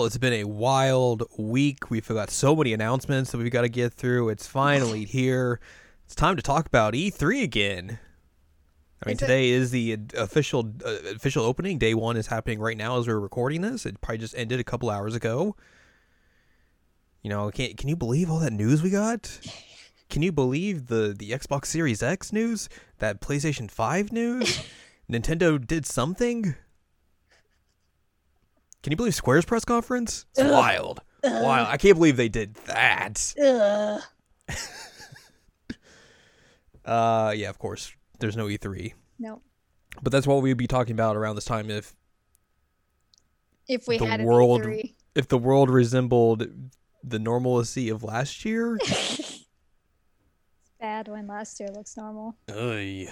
It's been a wild week. We've got so many announcements that we've got to get through. It's finally here. It's time to talk about E3 again. I mean, Is today is the official uh, official opening. Day one is happening right now as we're recording this. It probably just ended a couple hours ago. You know, can can you believe all that news we got? Can you believe the the Xbox Series X news? That PlayStation Five news? Nintendo did something. Can you believe Square's press conference? It's wild, wild. I can't believe they did that. Ugh. Uh, yeah, of course. There's no E3, No. but that's what we'd be talking about around this time if If we The had world- E3. if the world resembled the normalcy of last year. it's bad when last year looks normal. Oy.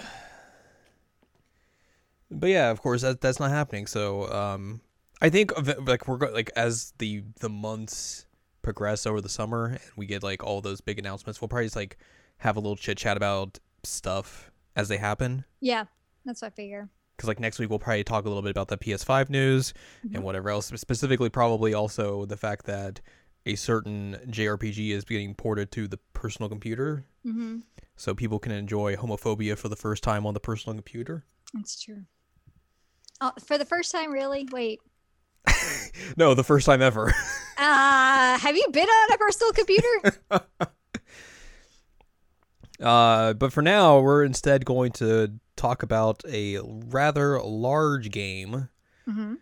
But yeah, of course that that's not happening. So um, I think like we're go- like as the the months progress over the summer and we get like all those big announcements, we'll probably just like have a little chit chat about stuff as they happen. Yeah, that's what I figure. Because like next week we'll probably talk a little bit about the PS5 news and whatever else. Specifically, probably also the fact that a certain JRPG is getting ported to the personal computer, Mm-hmm. so people can enjoy homophobia for the first time on the personal computer. That's true. Oh, for the first time, really? Wait. No, the first time ever. Uh, have you been on a personal computer? Uh, but for now, we're instead going to talk about a rather large game. mm-hmm.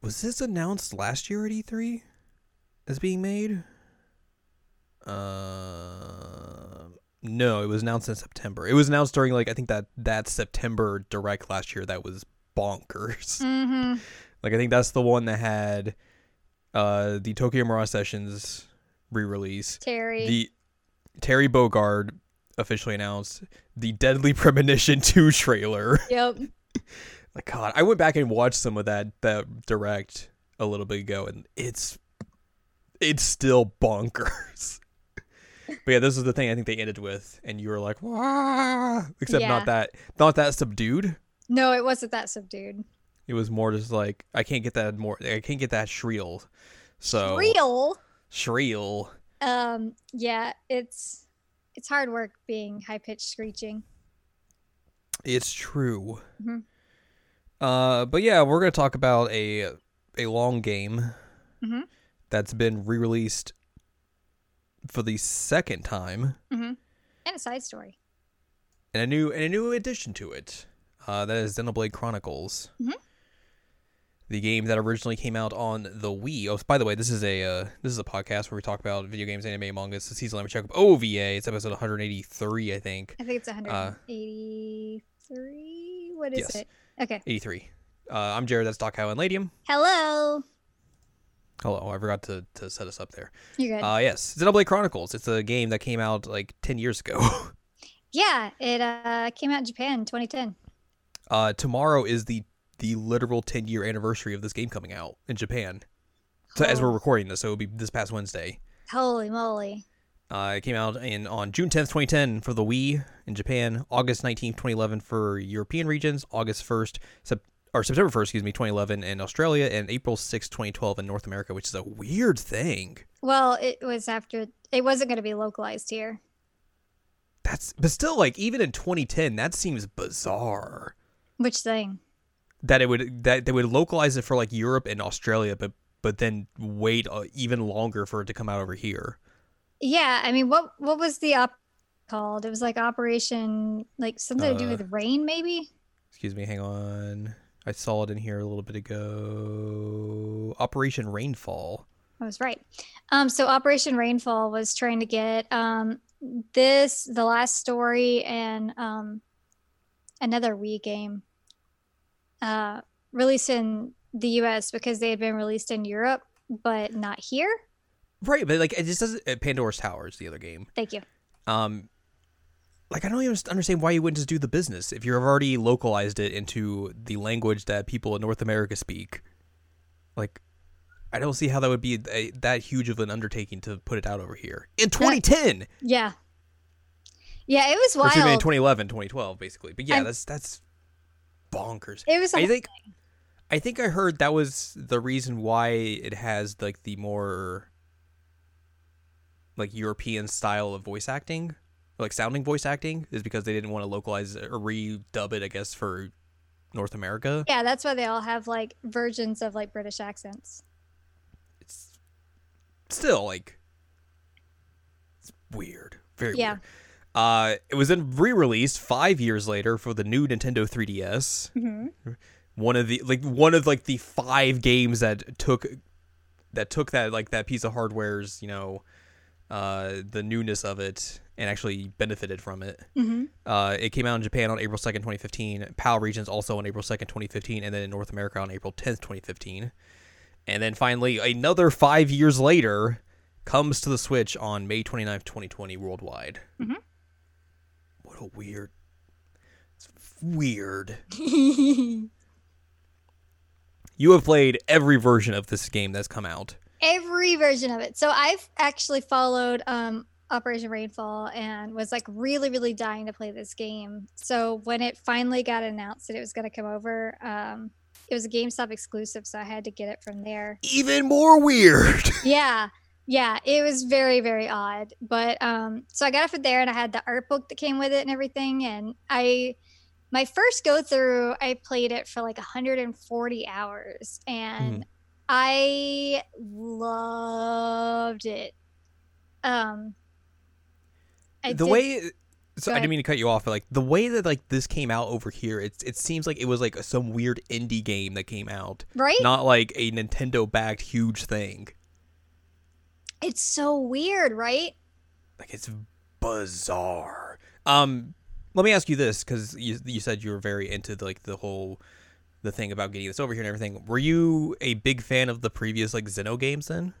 Was this announced last year at E3 as being made? Uh, no, it was announced in September. It was announced during like I think that that September direct last year that was bonkers. Mm-hmm. Like I think that's the one that had uh the Tokyo Mirage Sessions re-release. Terry. The Terry Bogard officially announced the Deadly Premonition 2 trailer. yep. Like God, I went back and watched some of that that direct a little bit ago, and it's it's still bonkers. but yeah, this is the thing I think they ended with, and you were like, "Wah!" except Yeah. not that not that subdued. No, it wasn't that subdued. It was more just like I can't get that more. I can't get that shrill. So shrill. shrill. Um. Yeah. It's it's hard work being high pitched screeching. It's true. Mhm. Uh, but yeah, we're gonna talk about a a long game Mhm. that's been re-released for the second time, Mm-hmm. And a side story. and a new and a new addition to it. Uh, that is Xenoblade Chronicles. Mhm. The game that originally came out on the Wii. Oh, by the way, this is a uh, this is a podcast where we talk about video games, anime, manga. It's the season lemon check up OVA. It's episode 183, I think. I think it's 183. what is Uh, yes. it? Okay. 83. Uh, I'm Jared. That's Doc Howe and Ladium. Hello. Hello. I forgot to, to set us up there. You're good. Uh, yes, Xenoblade Chronicles. It's a game that came out like 10 years ago. yeah, it uh, came out in Japan 2010. uh, tomorrow is the the literal 10 year anniversary of this game coming out in Japan. So as we're Oh. recording this, so it'll be this past Wednesday. Holy moly. Uh, it came out in on June 10th, 2010 for the Wii in Japan, August 19th, 2011 for European regions, August 1st, sep- or September 1st, excuse me, 2011 in Australia, and April 6th, 2012 in North America, which is a weird thing. Well, it was after it wasn't going to be localized here. That's but still like even in 2010, that seems bizarre. Which thing? That it would that they would localize it for like Europe and Australia, but but then wait uh, even longer for it to come out over here. Yeah, I mean, what what was the op called? It was like Operation, like something to do Uh, with rain, maybe. Excuse me, hang on. I saw it in here a little bit ago. Operation Rainfall. I was right. Um, so Operation Rainfall was trying to get um this, the last story, and um another Wii game uh released in the U.S. because they had been released in Europe, but not here. Right, but like it just doesn't. Uh, Pandora's Towers, the other game. Thank you. Um, like I don't even understand why you wouldn't just do the business if you've already localized it into the language that people in North America speak. Like, I don't see how that would be a, that huge of an undertaking to put it out over here in 2010. Yeah. Yeah, it was wild. Or me, in 2011, 2012, basically. But yeah, I'm- that's that's bonkers. It was I think I think I heard that was the reason why it has like the more like European style of voice acting, like sounding voice acting, is because they didn't want to localize or redub it, I guess, for North America. Yeah, that's why they all have like versions of like British accents. It's still like it's weird, very Yeah. weird. Uh, it was then re-released five years later for the new Nintendo 3DS. Mm-hmm. one of the like one of like the five games that took that took that like that piece of hardware's you know uh the newness of it and actually benefited from it Mm-hmm. uh it came out in japan on april 2nd 2015 pal regions also on april 2nd 2015 and then in north america on april 10th 2015 and then finally another five years later comes to the switch on may 29th 2020 worldwide Mhm. What a weird it's weird You have played every version of this game that's come out. Every version of it. So I've actually followed um, Operation Rainfall and was like really, really dying to play this game. So when it finally got announced that it was going to come over, um, it was a GameStop exclusive, so I had to get it from there. Even more weird. yeah yeah it was very very odd but um so i got it from there and i had the art book that came with it and everything and i my first go through i played it for like 140 hours and Mhm. i loved it um I the did- way so I didn't mean to cut you off, but like the way that like this came out over here, it's it seems like it was like some weird indie game that came out, right not like a Nintendo backed huge thing. It's so weird right Like it's bizarre. Um, let me ask you this because you you said you were very into like the whole the thing about getting this over here and everything. Were you a big fan of the previous like Xeno games then?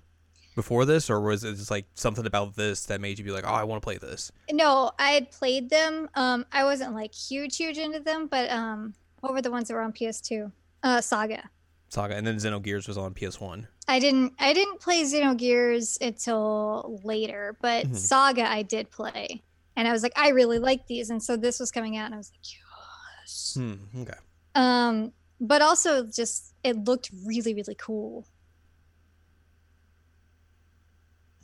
Before this, or was it just like something about this that made you be like, "Oh, I want to play this"? no i had played them um i wasn't like huge huge into them but um what were the ones that were on ps2 uh saga Saga, and then Xenogears was on PS1. I didn't I didn't play Xenogears until later, but Mhm. Saga I did play. And I was like, I really like these. And so this was coming out and I was like, yes. Hmm. Okay. Um, but also just it looked really, really cool.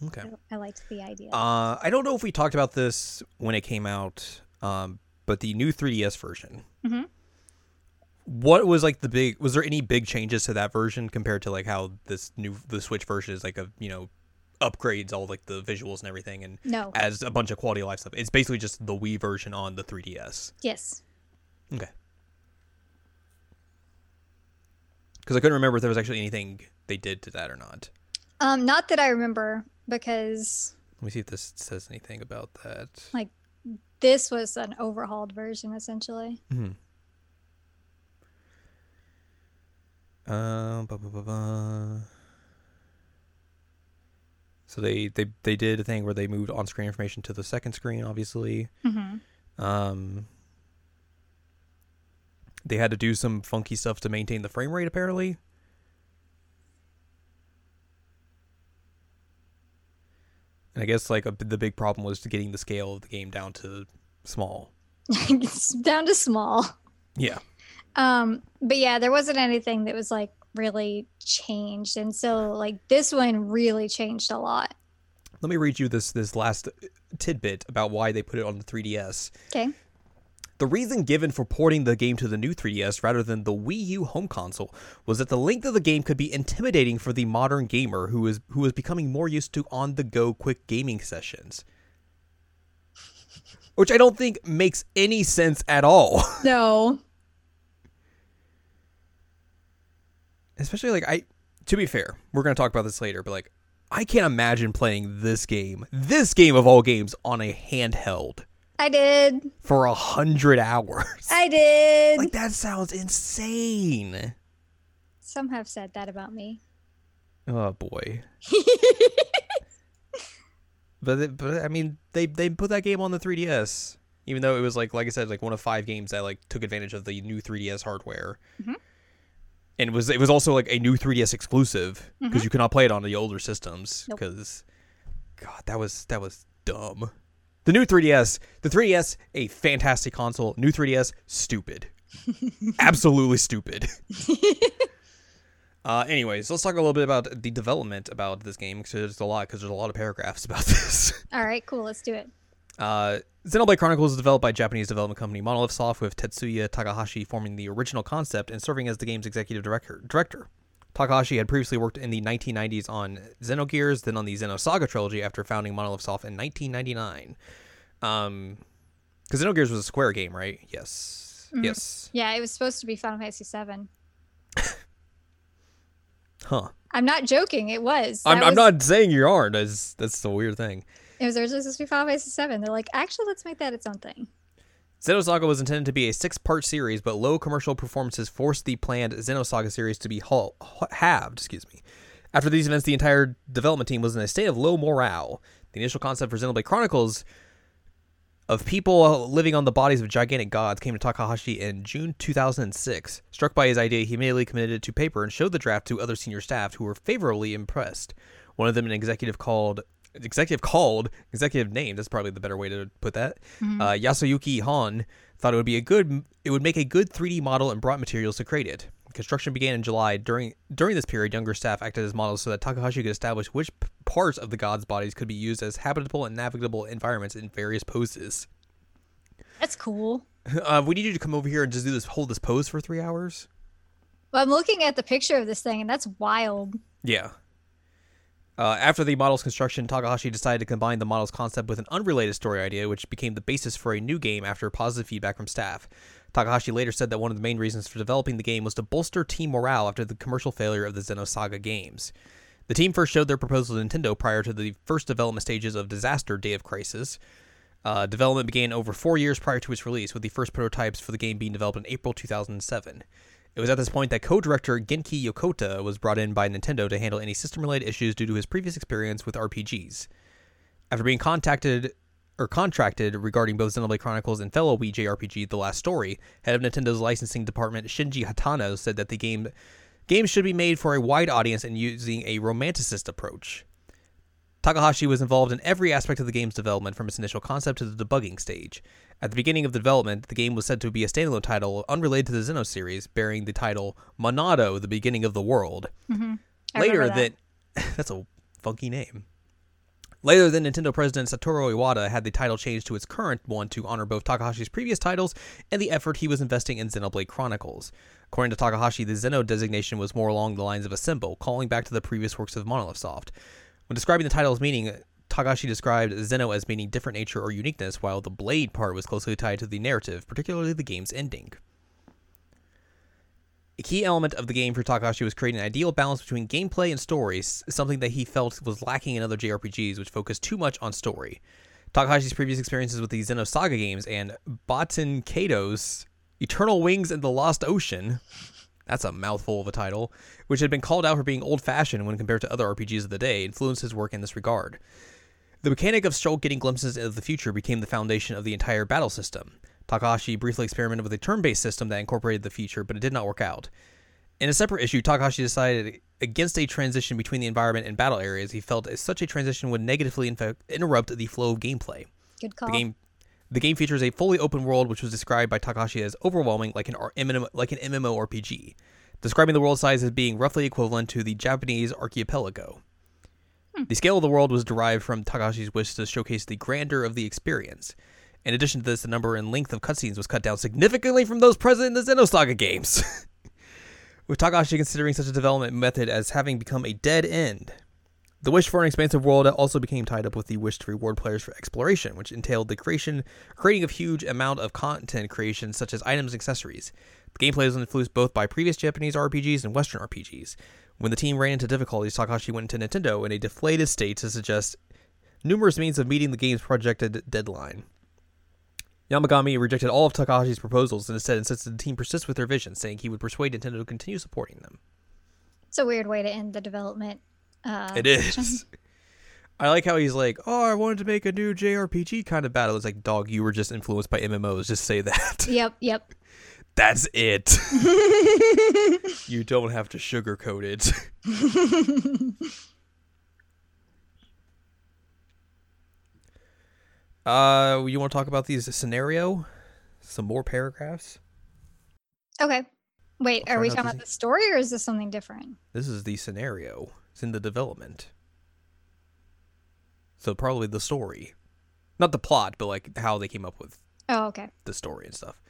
Okay. I, I liked the idea. Uh, I don't know if we talked about this when it came out, um, but the new 3DS version. Mhm. What was like the big? Was there any big changes to that version compared to like how this new the Switch version is like a you know upgrades all like the visuals and everything and no. adds a bunch of quality of life stuff. It's basically just the Wii version on the 3DS. yes. Okay. Because I couldn't remember if there was actually anything they did to that or not. Um, not that I remember because Let me see if this says anything about that. Like- this was an overhauled version essentially. Hmm. Um. ba, ba, ba, ba. So they, they they did a thing where they moved on-screen information to the second screen. Obviously, Mm-hmm. um, they had to do some funky stuff to maintain the frame rate. Apparently, and I guess like a, the big problem was getting the scale of the game down to small. down to small. Yeah. Um, but yeah, there wasn't anything that was like really changed. And so like this one really changed a lot. Let me read you this this last tidbit about why they put it on the 3DS. Okay. The reason given for porting the game to the new 3DS rather than the Wii U home console was that the length of the game could be intimidating for the modern gamer who is who is becoming more used to on-the-go quick gaming sessions. Which I don't think makes any sense at all. No. Especially like I to be fair, we're going to talk about this later, but like I can't imagine playing this game, this game of all games on a handheld I did. for a hundred hours. I did. like that sounds insane. Some have said that about me. Oh boy. But it, but I mean they they put that game on the 3DS, even though it was like like I said like one of five games that like took advantage of the new 3DS hardware. Mhm. And it was it was also like a new 3DS exclusive because you cannot play it on the older systems Nope. because God that was that was dumb. The new 3DS, the 3DS, a fantastic console. New 3DS, stupid, absolutely stupid. Uh, anyways, let's talk a little bit about the development about this game because there's a lot because there's a lot of paragraphs about this. All right, cool. Let's do it. Uh, Xenoblade Chronicles is developed by Japanese development company Monolith Soft, with Tetsuya Takahashi forming the original concept and serving as the game's executive director. Director. Takahashi had previously worked in the 1990s on Xenogears, then on the Xenosaga trilogy after founding Monolith Soft in 1999. Um, because Xenogears was a Square game, right? Yes. Mhm. Yes. Yeah, it was supposed to be Final Fantasy VII. Huh. I'm not joking. It was. I'm, That I'm was- not saying you aren't. That's that's the weird thing. It was originally supposed to be Final Fantasy VII. They're like, actually, let's make that its own thing. Xenosaga was intended to be a six-part series, but low commercial performances forced the planned Xenosaga series to be hal- halved. Excuse me. After these events, the entire development team was in a state of low morale. The initial concept for Xenoblade Chronicles of people living on the bodies of gigantic gods came to Takahashi in June 2006. Struck by his idea, he immediately committed it to paper and showed the draft to other senior staff who were favorably impressed. One of them, an executive called executive called executive named. That's probably the better way to put that. Uh, Yasuyuki Han thought it would be a good it would make a good 3D model and brought materials to create it. Construction began in July. During during this period, younger staff acted as models so that Takahashi could establish which p- parts of the gods' bodies could be used as habitable and navigable environments in various poses. That's cool. Uh, we need you to come over here and just do this, hold this pose for three hours. Well, I'm looking at the picture of this thing, and that's wild. Yeah. Uh, after the model's construction, Takahashi decided to combine the model's concept with an unrelated story idea, which became the basis for a new game after positive feedback from staff. Takahashi later said that one of the main reasons for developing the game was to bolster team morale after the commercial failure of the Xenosaga games. The team first showed their proposal to Nintendo prior to the first development stages of Disaster Day of Crisis. Uh, development began over four years prior to its release, with the first prototypes for the game being developed in April 2007. It was at this point that co-director Genki Yokota was brought in by Nintendo to handle any system-related issues due to his previous experience with RPGs. After being contacted or contracted regarding both Xenoblade Chronicles and fellow Wii JRPG The Last Story, head of Nintendo's licensing department Shinji Hatano said that the game games should be made for a wide audience and using a romanticist approach. Takahashi was involved in every aspect of the game's development from its initial concept to the debugging stage. At the beginning of the development, the game was said to be a standalone title unrelated to the Xeno series, bearing the title Monado, the beginning of the world. Mm-hmm. I Later, remember that that's a funky name. Later, then Nintendo president Satoru Iwata had the title changed to its current one to honor both Takahashi's previous titles and the effort he was investing in Xenoblade Chronicles. According to Takahashi, the Xeno designation was more along the lines of a symbol, calling back to the previous works of Monolith Soft. When describing the title's meaning, Takahashi described Xeno as meaning different nature or uniqueness, while the blade part was closely tied to the narrative, particularly the game's ending. A key element of the game for Takashi was creating an ideal balance between gameplay and story, s- something that he felt was lacking in other JRPGs, which focused too much on story. Takahashi's previous experiences with the Xenosaga games and Baten Kaitos Eternal Wings and the Lost Ocean that's a mouthful of a title, which had been called out for being old fashioned when compared to other RPGs of the day, influenced his work in this regard. The mechanic of Shulk getting glimpses of the future became the foundation of the entire battle system. Takahashi briefly experimented with a turn based system that incorporated the feature, but it did not work out. In a separate issue, Takahashi decided against a transition between the environment and battle areas. He felt as such a transition would negatively infe- interrupt the flow of gameplay. Good call. The game the game features a fully open world which was described by Takashi as overwhelming like an R- MMO like an MMORPG, describing the world size as being roughly equivalent to the Japanese archipelago. Hmm. The scale of the world was derived from Takashi's wish to showcase the grandeur of the experience. In addition to this, the number and length of cutscenes was cut down significantly from those present in the Xenosaga games. With Takashi considering such a development method as having become a dead end, the wish for an expansive world also became tied up with the wish to reward players for exploration, which entailed the creation, creating of huge amount of content creation such as items and accessories. The gameplay was influenced both by previous Japanese RPGs and Western RPGs. When the team ran into difficulties, Takashi went into Nintendo in a deflated state to suggest numerous means of meeting the game's projected deadline. Yamagami rejected all of Takahashi's proposals and instead insisted the team persist with their vision, saying he would persuade Nintendo to continue supporting them. It's a weird way to end the development. Uh, It is. I like how he's like, "Oh, I wanted to make a new JRPG kind of battle." It's like, "Dog, you were just influenced by MMOs. Just say that. Yep, yep. That's it. you don't have to sugarcoat it." uh, you want to talk about these scenario? Some more paragraphs. Okay. Wait, I'll are we talking about the story or is this something different? This is the scenario. It's in the development. So probably the story. Not the plot, but like how they came up with Oh, okay. the story and stuff.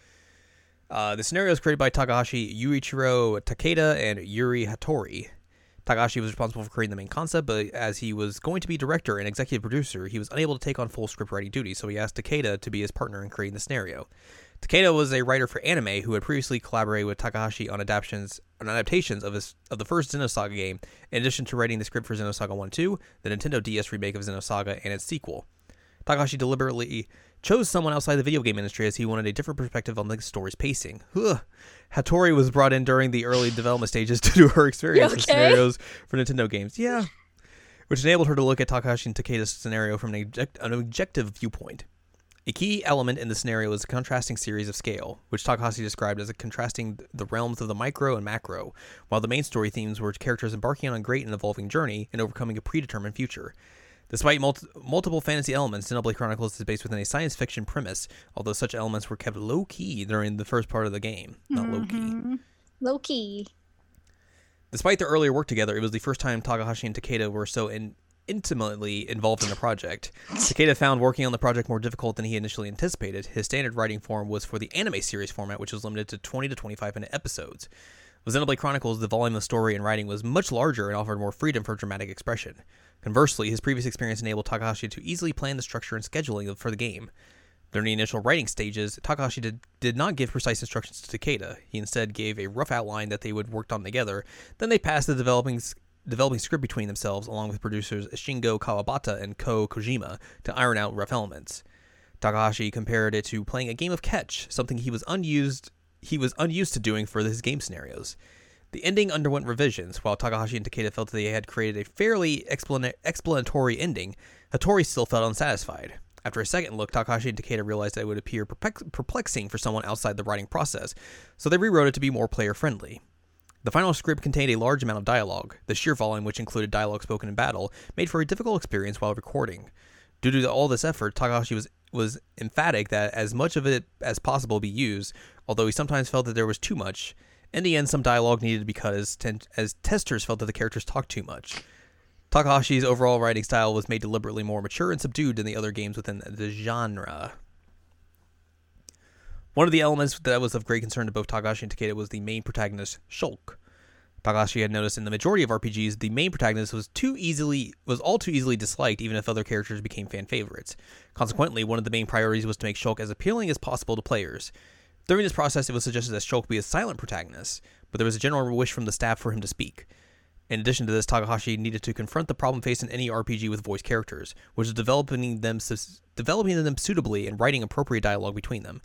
Uh, the scenario was created by Takahashi Yuichiro Takeda and Yuri Hattori. Takahashi was responsible for creating the main concept, but as he was going to be director and executive producer, he was unable to take on full script writing duties, so he asked Takeda to be his partner in creating the scenario. Takeda was a writer for anime who had previously collaborated with Takahashi on adaptations on adaptations of his of the first Xenosaga game, in addition to writing the script for Xenosaga 1 2, the Nintendo DS remake of Xenosaga, and its sequel. Takahashi deliberately chose someone outside the video game industry as he wanted a different perspective on the story's pacing. Ugh. Hattori was brought in during the early development stages due to her experience okay? scenarios for Nintendo games. Yeah. Which enabled her to look at Takahashi and Takeda's scenario from an, object- an objective viewpoint. A key element in the scenario is a contrasting series of scale, which Takahashi described as a contrasting the realms of the micro and macro, while the main story themes were characters embarking on a great and evolving journey and overcoming a predetermined future. Despite multi- multiple fantasy elements, Xenoblade Chronicles is based within a science fiction premise, although such elements were kept low key during the first part of the game. Not low key. Mm-hmm. Low key. Despite their earlier work together, it was the first time Takahashi and Takeda were so in- intimately involved in the project. Takeda found working on the project more difficult than he initially anticipated. His standard writing form was for the anime series format, which was limited to 20 to 25 minute episodes. With Xenoblade Chronicles, the volume of story and writing was much larger and offered more freedom for dramatic expression. Conversely, his previous experience enabled Takahashi to easily plan the structure and scheduling for the game. During the initial writing stages, Takahashi did, did not give precise instructions to Takeda. He instead gave a rough outline that they would work on together. Then they passed the developing developing script between themselves, along with producers Shingo Kawabata and Ko Kojima, to iron out rough elements. Takahashi compared it to playing a game of catch, something he was unused he was unused to doing for his game scenarios. The ending underwent revisions, while Takahashi and Takeda felt that they had created a fairly explana- explanatory ending. Hattori still felt unsatisfied. After a second look, Takahashi and Takeda realized that it would appear perplex- perplexing for someone outside the writing process, so they rewrote it to be more player friendly. The final script contained a large amount of dialogue. The sheer volume, which included dialogue spoken in battle, made for a difficult experience while recording. Due to all this effort, Takahashi was was emphatic that as much of it as possible be used, although he sometimes felt that there was too much. In the end, some dialogue needed to be cut as, ten- as testers felt that the characters talked too much. Takahashi's overall writing style was made deliberately more mature and subdued than the other games within the genre. One of the elements that was of great concern to both Takahashi and Takeda was the main protagonist, Shulk. Takahashi had noticed in the majority of RPGs, the main protagonist was too easily was all too easily disliked, even if other characters became fan favorites. Consequently, one of the main priorities was to make Shulk as appealing as possible to players. During this process, it was suggested that Shulk be a silent protagonist, but there was a general wish from the staff for him to speak. In addition to this, Takahashi needed to confront the problem faced in any RPG with voice characters, which is developing them developing them suitably and writing appropriate dialogue between them.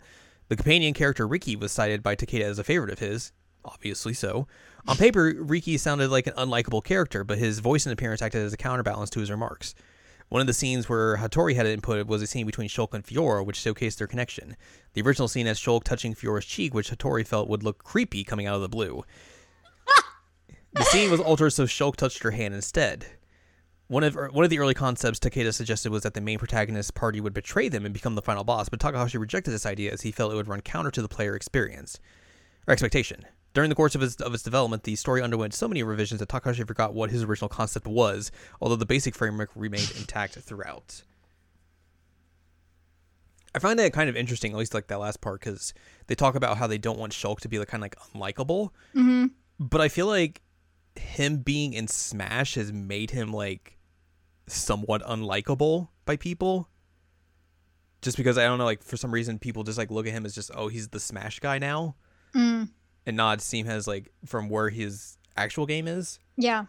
The companion character Riki was cited by Takeda as a favorite of his, obviously so. On paper, Riki sounded like an unlikable character, but his voice and appearance acted as a counterbalance to his remarks. One of the scenes where Hattori had it input was a scene between Shulk and Fiora, which showcased their connection. The original scene has Shulk touching Fiora's cheek, which Hattori felt would look creepy coming out of the blue. the scene was altered so Shulk touched her hand instead. One of one of the early concepts Takeda suggested was that the main protagonist party would betray them and become the final boss, but Takahashi rejected this idea as he felt it would run counter to the player experience or expectation. During the course of its, of its development, the story underwent so many revisions that Takahashi forgot what his original concept was, although the basic framework remained intact throughout. I find that kind of interesting, at least like that last part, because they talk about how they don't want Shulk to be like kind of like unlikable, hmm but I feel like him being in Smash has made him like somewhat unlikable by people. Just because I don't know, like for some reason people just like look at him as just oh he's the Smash guy now, Mm. And not see him as like from where his actual game is. Yeah.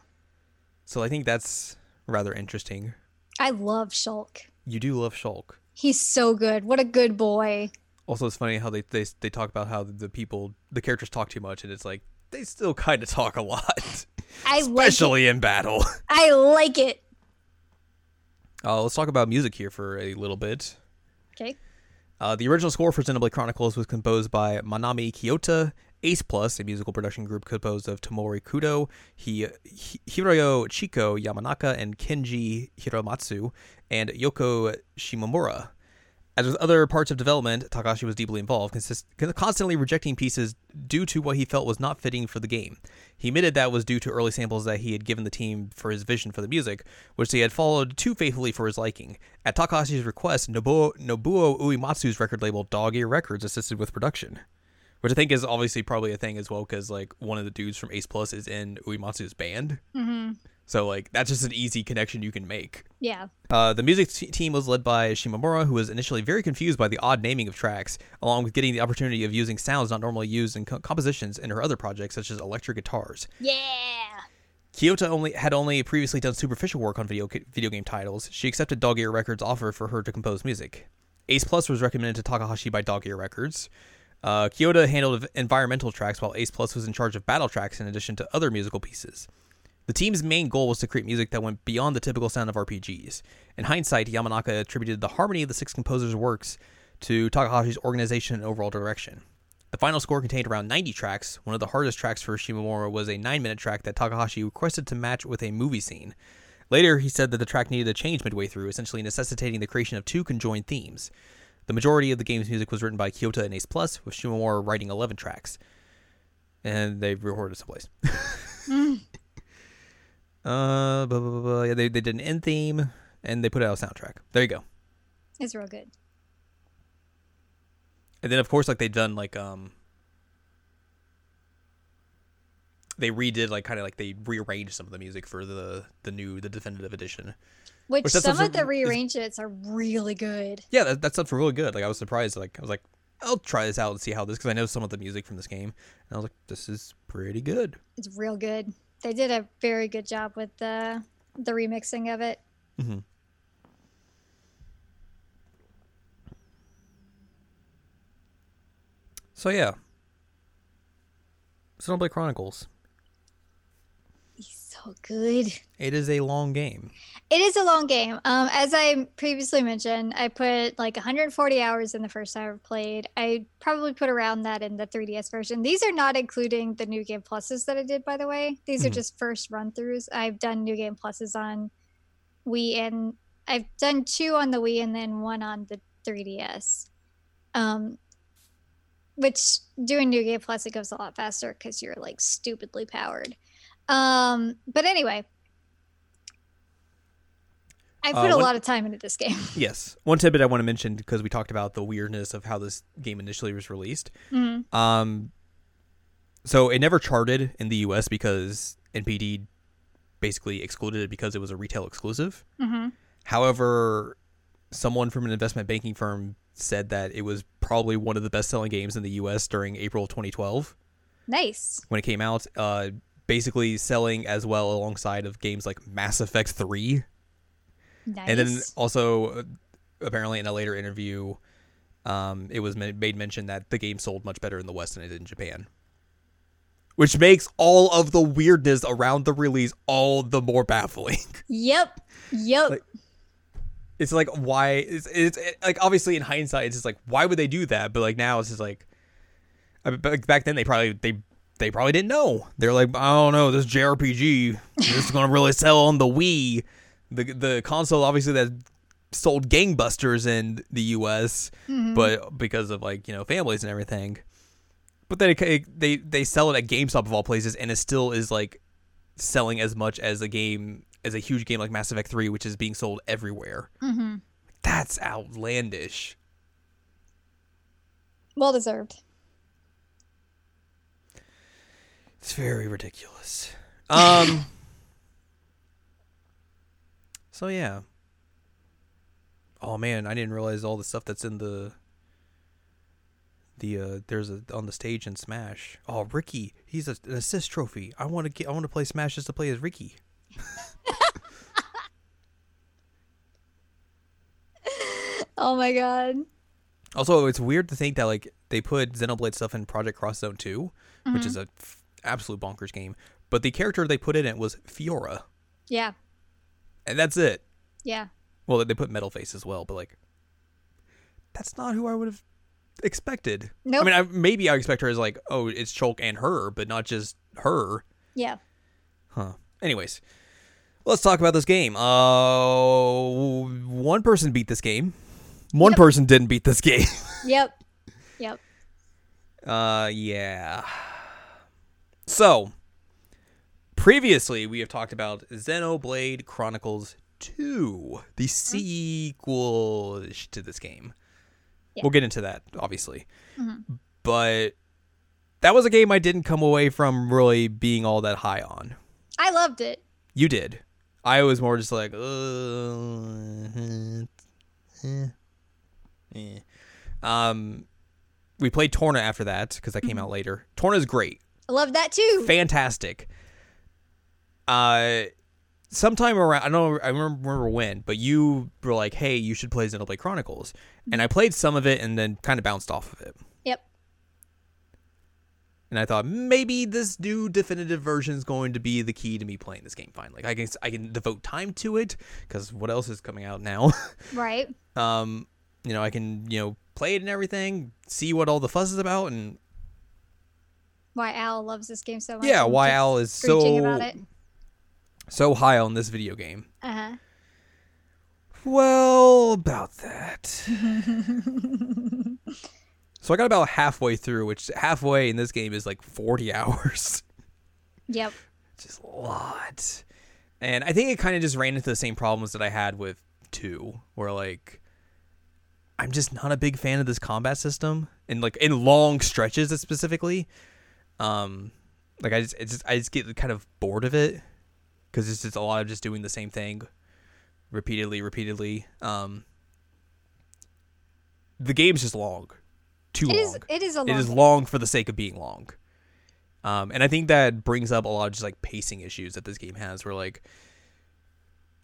So I think that's rather interesting. I love Shulk. You do love Shulk. He's so good. What a good boy. Also, it's funny how they they they talk about how the people the characters talk too much, and it's like they still kind of talk a lot, I like it. especially in battle. I like it. Uh, let's talk about music here for a little bit. Okay. Uh, the original score for Xenoblade Chronicles was composed by Manami Kiyota, Ace Plus, a musical production group composed of Tomori Kudo, Hi- Hiroyo Chiko Yamanaka, and Kenji Hiramatsu, and Yoko Shimomura. As with other parts of development, Takashi was deeply involved, consist- constantly rejecting pieces due to what he felt was not fitting for the game. He admitted that was due to early samples that he had given the team for his vision for the music, which they had followed too faithfully for his liking. At Takashi's request, Nobuo, Nobuo Uematsu's record label Dog Ear Records assisted with production. Which I think is obviously probably a thing as well, because like one of the dudes from Ace Plus is in Uematsu's band. Mm-hmm. So like that's just an easy connection you can make. Yeah. Uh, the music t- team was led by Shimamura, who was initially very confused by the odd naming of tracks, along with getting the opportunity of using sounds not normally used in co- compositions in her other projects, such as electric guitars. Yeah. Kiyota only had only previously done superficial work on video video game titles. She accepted Dog Ear Records' offer for her to compose music. Ace Plus was recommended to Takahashi by Dog Ear Records. Uh, Kiyota handled environmental tracks, while Ace Plus was in charge of battle tracks in addition to other musical pieces. The team's main goal was to create music that went beyond the typical sound of RPGs. In hindsight, Yamanaka attributed the harmony of the six composers' works to Takahashi's organization and overall direction. The final score contained around 90 tracks. One of the hardest tracks for Shimomura was a 9 minute track that Takahashi requested to match with a movie scene. Later, he said that the track needed a change midway through, essentially necessitating the creation of two conjoined themes. The majority of the game's music was written by Kiyota and Ace Plus, with Shimomura writing 11 tracks. And they recorded someplace. Mm. Uh, blah, blah, blah, blah. yeah, they, they did an end theme and they put out a soundtrack. There you go. It's real good. And then of course, like they've done like um, they redid like kind of like they rearranged some of the music for the the new the definitive edition. Which, some of the rearrangements are really good. Yeah, that, that stuff's really good. Like I was surprised. Like I was like, I'll try this out and see how this because I know some of the music from this game, and I was like, this is pretty good. It's real good. They did a very good job with the the remixing of it. Mm-hmm. So yeah, Xenoblade Chronicles. He's good. It is a long game. It is a long game. Um, as I previously mentioned, I put like 140 hours in the first time I played. I probably put around that in the 3DS version. These are not including the new game pluses that I did, by the way. These are Mhm. just first run throughs. I've done new game pluses on Wii, and I've done two on the Wii and then one on the 3DS. Um, which doing new game plus it goes a lot faster because you're like stupidly powered. Um, but anyway, I Uh, put a lot of time into this game. Yes. One tidbit I want to mention because we talked about the weirdness of how this game initially was released. Mhm. Um, so it never charted in the U.S. because NPD basically excluded it because it was a retail exclusive. Mhm. However, someone from an investment banking firm said that it was probably one of the best-selling games in the U.S. during April 2012 Nice. when it came out. Uh, basically selling as well alongside of games like Mass Effect 3 Nice. and then also uh, apparently in a later interview um, it was made mention that the game sold much better in the west than it did in japan which makes all of the weirdness around the release all the more baffling Yep. Yep. Like- it's like why it's, it's it, like obviously in hindsight it's just like why would they do that but like now it's just like I mean, back back then they probably they they probably didn't know they're like i don't know this jrpg this is gonna really sell on the wii the the console obviously that sold gangbusters in the us Mhm. but because of like you know families and everything but then it, it- they they sell it at gamestop of all places and it still is like selling as much as a game as a huge game like mass effect 3 which is being sold everywhere Mhm. that's outlandish Well deserved. It's very ridiculous. Um so yeah. Oh man i didn't realize all the stuff that's in the the uh there's a on the stage in smash. Oh Riki he's a, an assist trophy. I want to get i want to play smash just to play as Riki. Oh my god. Also, it's weird to think that like they put Xenoblade stuff in Project Cross Zone 2, which is a absolute bonkers game, but the character they put in it was Fiora, Yeah. and that's it. Yeah. Well, they put Metal Face as well, but like that's not who I would have expected. Nope. I mean, I, maybe I expect her as like, oh, it's Shulk and her, but not just her. yeah. Huh. Anyways, let's talk about this game. Uh, one person beat this game. One Yep. person didn't beat this game. Yep. Yep. Uh, yeah. So, previously we have talked about Xenoblade Chronicles 2, the sequel to this game. Yeah. We'll get into that, obviously. Mhm. But that was a game I didn't come away from really being all that high on. I loved it. You did. I was more just like, uh, eh, eh. um, we played Torna after that because that came out later. Torna's great, I loved that too. fantastic. Uh, sometime around, I don't, I remember, when, but you were like, "Hey, you should play Xenoblade Chronicles," and I played some of it and then kind of bounced off of it. Yep. And I thought maybe this new definitive version is going to be the key to me playing this game finally. I can I can devote time to it because what else is coming out now? Right. um, you know, I can you know play it and everything, see what all the fuss is about, and Why Al loves this game so much. yeah, why Al is so so high on this video game. Uh huh. Well, about that. so I got about halfway through, which halfway in this game is like forty hours. Yep. just a lot. And I think it kind of just ran into the same problems that I had with two, where like I'm just not a big fan of this combat system, and like in long stretches specifically. Um, like I just, it's just I just get kind of bored of it because it's just a lot of just doing the same thing repeatedly, repeatedly. Um, the game's just long, too It long is. It is a long. it is long for the sake of being long. Um, and I think that brings up a lot of just like pacing issues that this game has, where like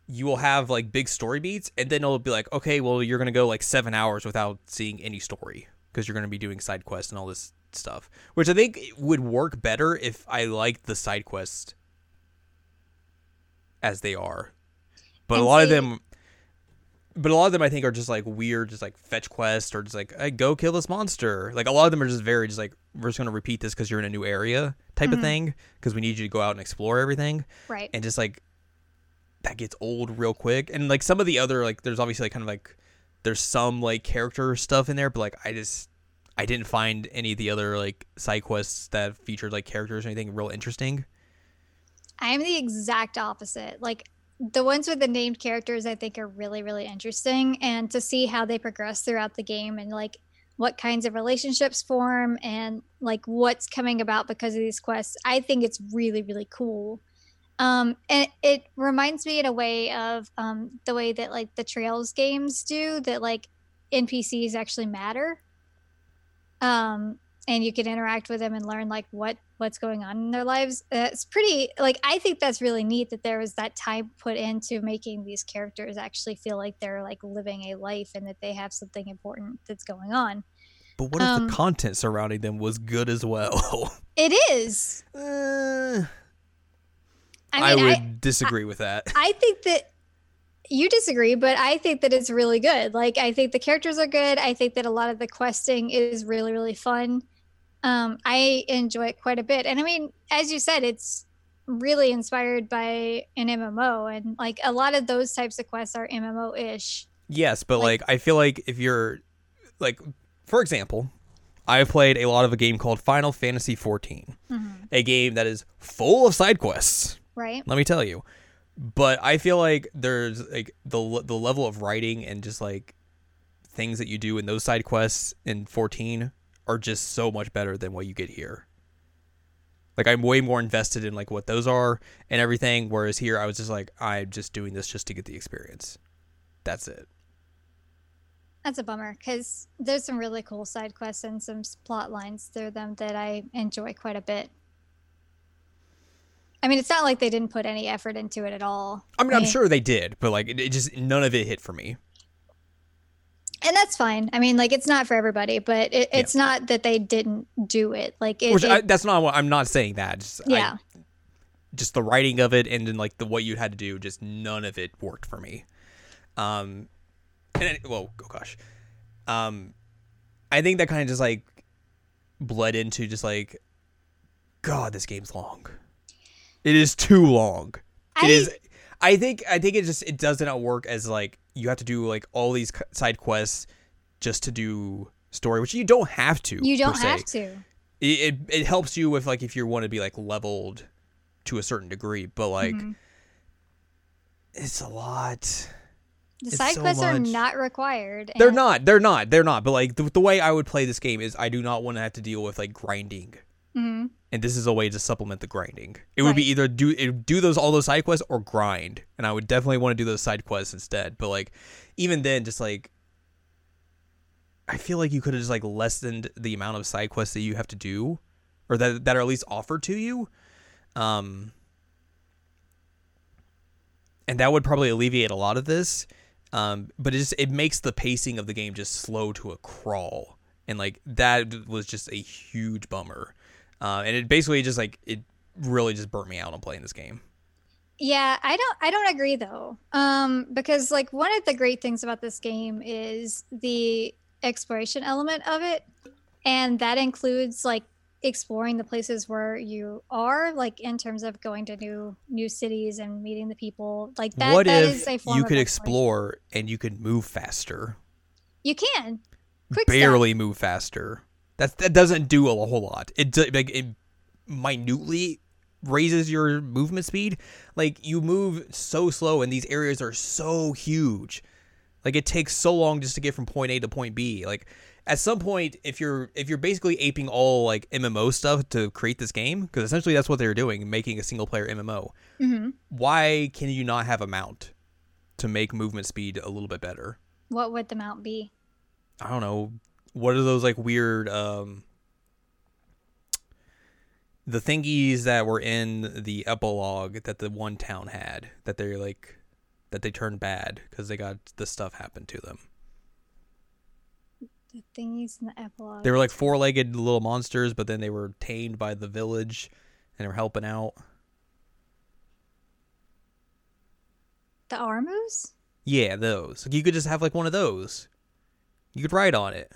you will have like big story beats, and then it'll be like, okay, well, you're gonna go like seven hours without seeing any story because you're gonna be doing side quests and all this stuff, which I think would work better if I liked the side quests as they are. But a And lot of them but a lot of them I think are just like weird, just like fetch quests or just like hey, go kill this monster. Like a lot of them are just very just like we're just gonna repeat this because you're in a new area type of mm-hmm. thing because we need you to go out and explore everything right. and just like that gets old real quick. And like some of the other like there's obviously like kind of like there's some like character stuff in there, but like I just I didn't find any of the other like side quests that featured like characters or anything real interesting. I am the exact opposite. Like the ones with the named characters, I think are really, really interesting, and to see how they progress throughout the game and like what kinds of relationships form and like what's coming about because of these quests, I think it's really, really cool. Um, and it reminds me in a way of um, the way that like the Trails games do, that like NPCs actually matter. Um, and you can interact with them and learn like what what's going on in their lives uh, it's pretty like i think that's really neat that there was that time put into making these characters actually feel like they're like living a life and that they have something important that's going on But what if Um, the content surrounding them was good as well? it is Uh, i I, would I, disagree with that. I think that you disagree but i think that it's really good. Like i think the characters are good. I think that a lot of the questing is really really fun. Um i enjoy it quite a bit. And i mean as you said it's really inspired by an mmo and like a lot of those types of quests are mmo-ish Yes, but Like- like, I feel like if you're like for example, I've played a lot of a game called Final Fantasy XIV, a game that is full of side quests. right. Let me tell you. But I feel like there's like the the level of writing and just like things that you do in those side quests in 14 are just so much better than what you get here. Like I'm way more invested in like what those are and everything whereas here I was just like I'm just doing this just to get the experience. That's it. that's a bummer because there's some really cool side quests and some plot lines through them that i enjoy quite a bit i mean it's not like they didn't put any effort into it at all I mean, I'm sure they did, but like it, it just none of it hit for me. and that's fine. I mean, like it's not for everybody, but it, it's not that they didn't do it. Like it, Which I, that's not what I'm not saying that. Just, I- yeah, just the writing of it and then like the what you had to do, just none of it worked for me. Um, and it, well, oh gosh, um, I think that kind of just like bled into just like, God, this game's long. It is too long. I, is. I think. I think it just it does not work as like you have to do like all these side quests just to do story, which you don't have to. You don't se. have to. It, it it helps you with like if you want to be like leveled to a certain degree, but like Mhm. it's a lot. The It's side so quests are not required. They're not. They're not. They're not. But like the, the way I would play this game is I do not want to have to deal with like grinding. Mhm. And this is a way to supplement the grinding. It would be either do it, do those all those side quests or grind. And I would definitely want to do those side quests instead. But like even then just like I feel like you could have just like lessened the amount of side quests that you have to do or that that are at least offered to you. Um and that would probably alleviate a lot of this. Um, but it just it makes the pacing of the game just slow to a crawl, and like that was just a huge bummer. Uh, and it basically just like it really just burnt me out on playing this game. Yeah, I don't I don't agree though. Um because like one of the great things about this game is the exploration element of it and that includes like exploring the places where you are like in terms of going to new new cities and meeting the people. Like that what that if is a form you could explore and you could move faster? You can. Quick step. barely move faster. That that doesn't do a whole lot. It like it minutely raises your movement speed. Like you move so slow, and these areas are so huge. Like it takes so long just to get from point A to point B. Like at some point, if you're if you're basically aping all like MMO stuff to create this game, because essentially that's what they were doing, making a single player MMO. Mhm. Why can you not have a mount to make movement speed a little bit better? What would the mount be? I don't know. What are those like weird um the thingies that were in the epilogue that the one town had that they're like that they turned bad because they got the stuff happened to them. The thingies in the epilogue. They were like four-legged little monsters, but then they were tamed by the village and they were helping out. the Armus? Yeah, those. You could just have like one of those. You could ride on it.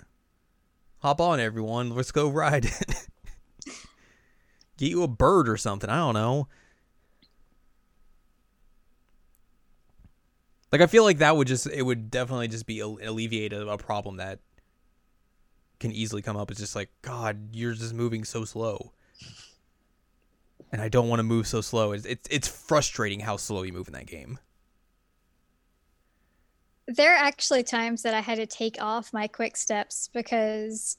Hop on, everyone. Let's go ride it. Get you a bird or something. I don't know. Like I feel like that would just it would definitely just be al- alleviate a, a problem that can easily come up. It's just like God, you're just moving so slow, and I don't want to move so slow. It's it's, it's frustrating how slow you move in that game. There are actually times that I had to take off my quick steps because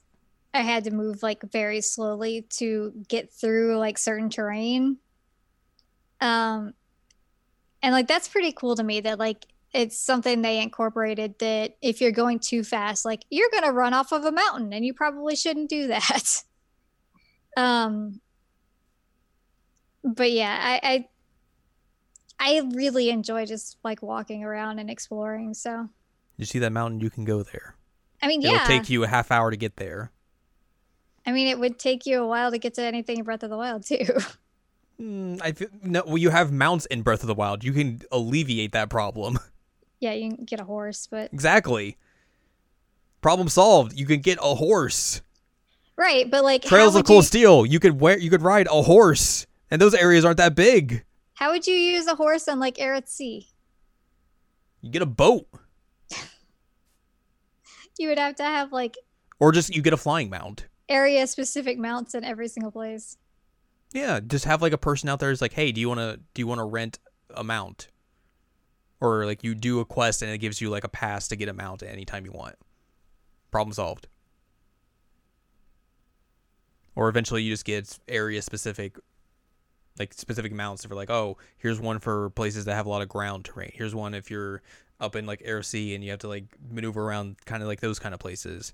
I had to move like very slowly to get through like certain terrain. Um and like that's pretty cool to me that like it's something they incorporated that if you're going too fast, like you're going to run off of a mountain and you probably shouldn't do that. um but yeah, I, I I really enjoy just like walking around and exploring. So, You see that mountain? You can go there. I mean, yeah It'll take you a half hour to get there. I mean, it would take you a while to get to anything in Breath of the Wild too. Mm, I feel, no. Well, you have mounts in Breath of the Wild. You can alleviate that problem. yeah, you can get a horse, but exactly. Problem solved. You can get a horse. right, but like, Trails of Cold you, Steel. You could wear. You could ride a horse, and those areas aren't that big. How would you use a horse on like Eryth Sea? You get a boat, You would have to have like or just you get a flying mount. area specific mounts in every single place. Yeah, just have like a person out there who's like, "Hey, do you want to do you want to rent a mount?" Or like you do a quest and it gives you like a pass to get a mount at any time you want. Problem solved. Or eventually you just get area specific like specific mounts for like, "Oh, here's one for places that have a lot of ground terrain. Here's one if you're up in like Air Sea and you have to like maneuver around kind of like those kind of places."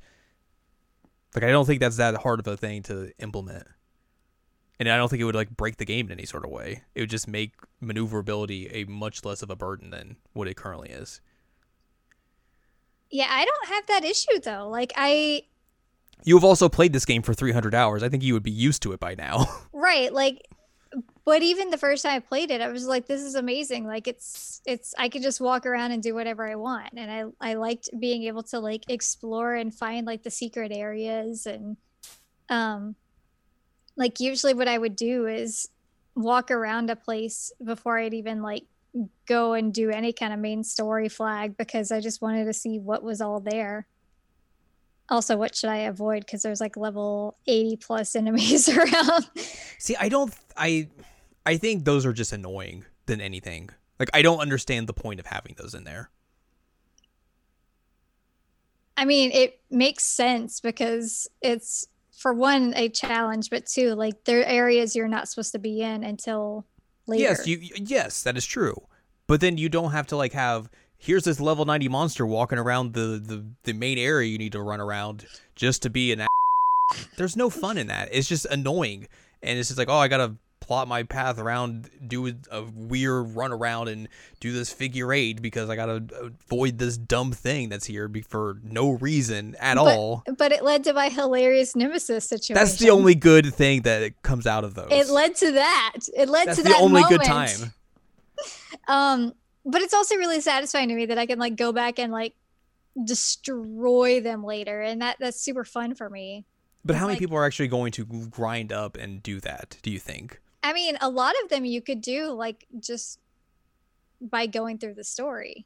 Like I don't think that's that hard of a thing to implement and I don't think it would like break the game in any sort of way. It would just make maneuverability a much less of a burden than what it currently is. Yeah, I don't have that issue though. Like I You have also played this game for 300 hours. I think you would be used to it by now. right, like but even the first time I played it, I was like this is amazing. Like it's it's I could just walk around and do whatever I want. And I I liked being able to like explore and find like the secret areas and um like usually what I would do is walk around a place before I'd even like go and do any kind of main story flag because I just wanted to see what was all there. Also, what should I avoid? Because there's like level 80 plus enemies around. See, I don't. I I think those are just annoying than anything. Like I don't understand the point of having those in there. I mean, it makes sense because it's for one a challenge, but two, like there are areas you're not supposed to be in until later. Yes, you yes, that is true. But then you don't have to like have here's this level 90 monster walking around the the, the main area you need to run around just to be an There's no fun in that. It's just annoying. And it's just like, oh, I got to plot my path around, do a weird run around, and do this figure eight because I gotta avoid this dumb thing that's here for no reason at but, all. But it led to my hilarious nemesis situation. That's the only good thing that comes out of those. It led to that. It led that's to the that. only moment. good time. um, but it's also really satisfying to me that I can like go back and like destroy them later, and that that's super fun for me. But how many like, people are actually going to grind up and do that? Do you think? I mean, a lot of them you could do like just by going through the story.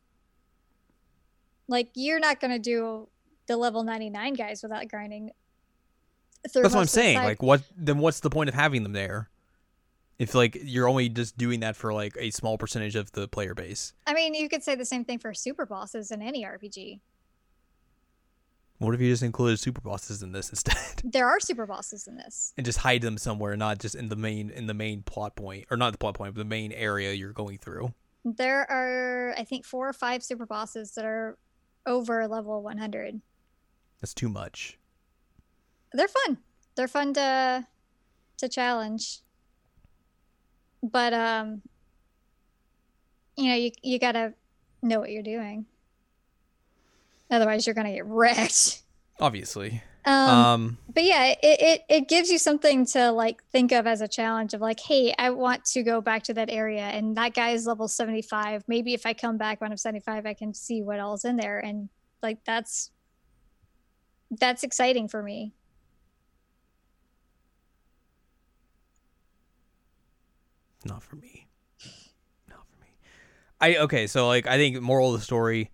Like you're not going to do the level 99 guys without grinding. That's what I'm saying. Like what then what's the point of having them there? If like you're only just doing that for like a small percentage of the player base. I mean, you could say the same thing for super bosses in any RPG. What if you just included super bosses in this instead? There are super bosses in this. And just hide them somewhere, not just in the main in the main plot point, or not the plot point, but the main area you're going through. There are, I think, four or five super bosses that are over level 100. That's too much. They're fun. They're fun to to challenge. But um, you know, you you gotta know what you're doing. Otherwise, you're gonna get wrecked. Obviously. Um, um, but yeah, it, it it gives you something to like think of as a challenge of like, hey, I want to go back to that area, and that guy is level seventy five. Maybe if I come back when I'm seventy five, I can see what all's in there, and like that's that's exciting for me. Not for me. Not for me. I okay, so like I think moral of the story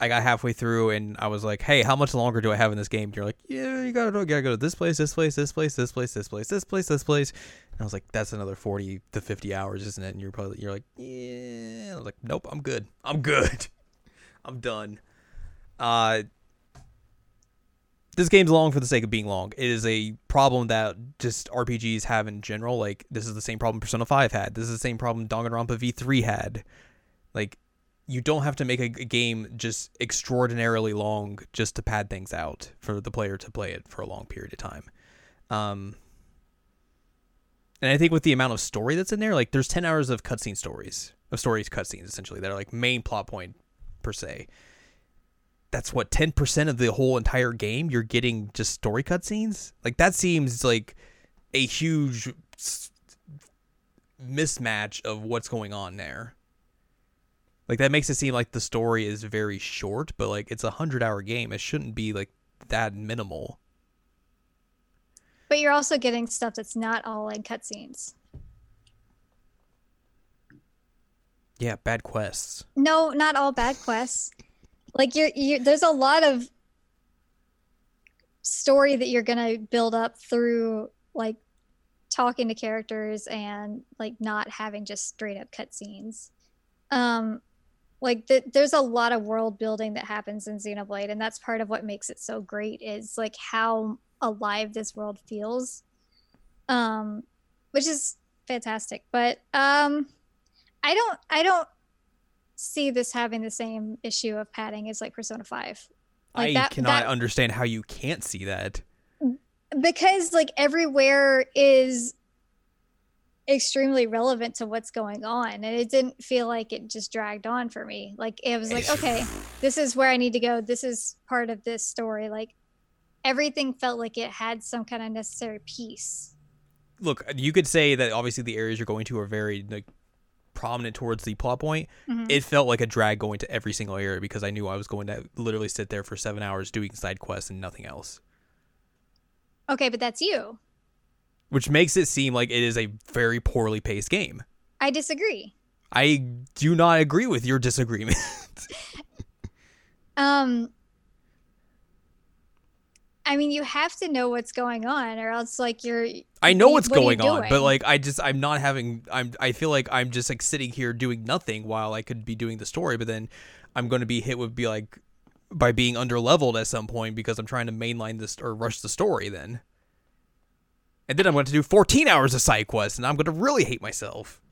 I got halfway through and I was like, "Hey, how much longer do I have in this game?" And you're like, "Yeah, you gotta, you gotta go to this place, this place, this place, this place, this place, this place, this place." And I was like, "That's another forty to fifty hours, isn't it?" And you're probably you're like, "Yeah." I was like, "Nope, I'm good. I'm good. I'm done." Uh, this game's long for the sake of being long. It is a problem that just RPGs have in general. Like this is the same problem Persona Five had. This is the same problem Danganronpa V3 had. Like you don't have to make a, game just extraordinarily long just to pad things out for the player to play it for a long period of time. Um, and I think with the amount of story that's in there, like there's 10 hours of cutscene stories, of stories cutscenes essentially that are like main plot point per se. That's what 10% of the whole entire game you're getting just story cutscenes? Like that seems like a huge mismatch of what's going on there. Like that makes it seem like the story is very short, but like it's a hundred hour game. It shouldn't be like that minimal. But you're also getting stuff that's not all in cutscenes. Yeah, bad quests. No, not all bad quests. Like you're, you there's a lot of story that you're gonna build up through like talking to characters and like not having just straight up cutscenes. Um, like the, there's a lot of world building that happens in xenoblade and that's part of what makes it so great is like how alive this world feels um which is fantastic. But um i don't i don't see this having the same issue of padding as like persona 5 like i that, cannot that, understand how you can't see that. Because like everywhere is extremely relevant to what's going on and it didn't feel like it just dragged on for me. Like it was like okay this is where i need to go. This is part of this story. Like everything felt like it had some kind of necessary piece look you could say that obviously the areas you're going to are very like prominent towards the plot point. Mm-hmm. it felt like a drag going to every single area because i knew i was going to literally sit there for seven hours doing side quests and nothing else. Okay but that's you which makes it seem like it is a very poorly paced game. I disagree. I do not agree with your disagreement. um I mean, you have to know what's going on, or else like you're. I know what's what going on, but like I just I'm not having I'm I feel like I'm just like sitting here doing nothing while I could be doing the story, but then I'm going to be hit with be like by being under leveled at some point because I'm trying to mainline this or rush the story then. And then I'm going to do 14 hours of side quests and I'm going to really hate myself.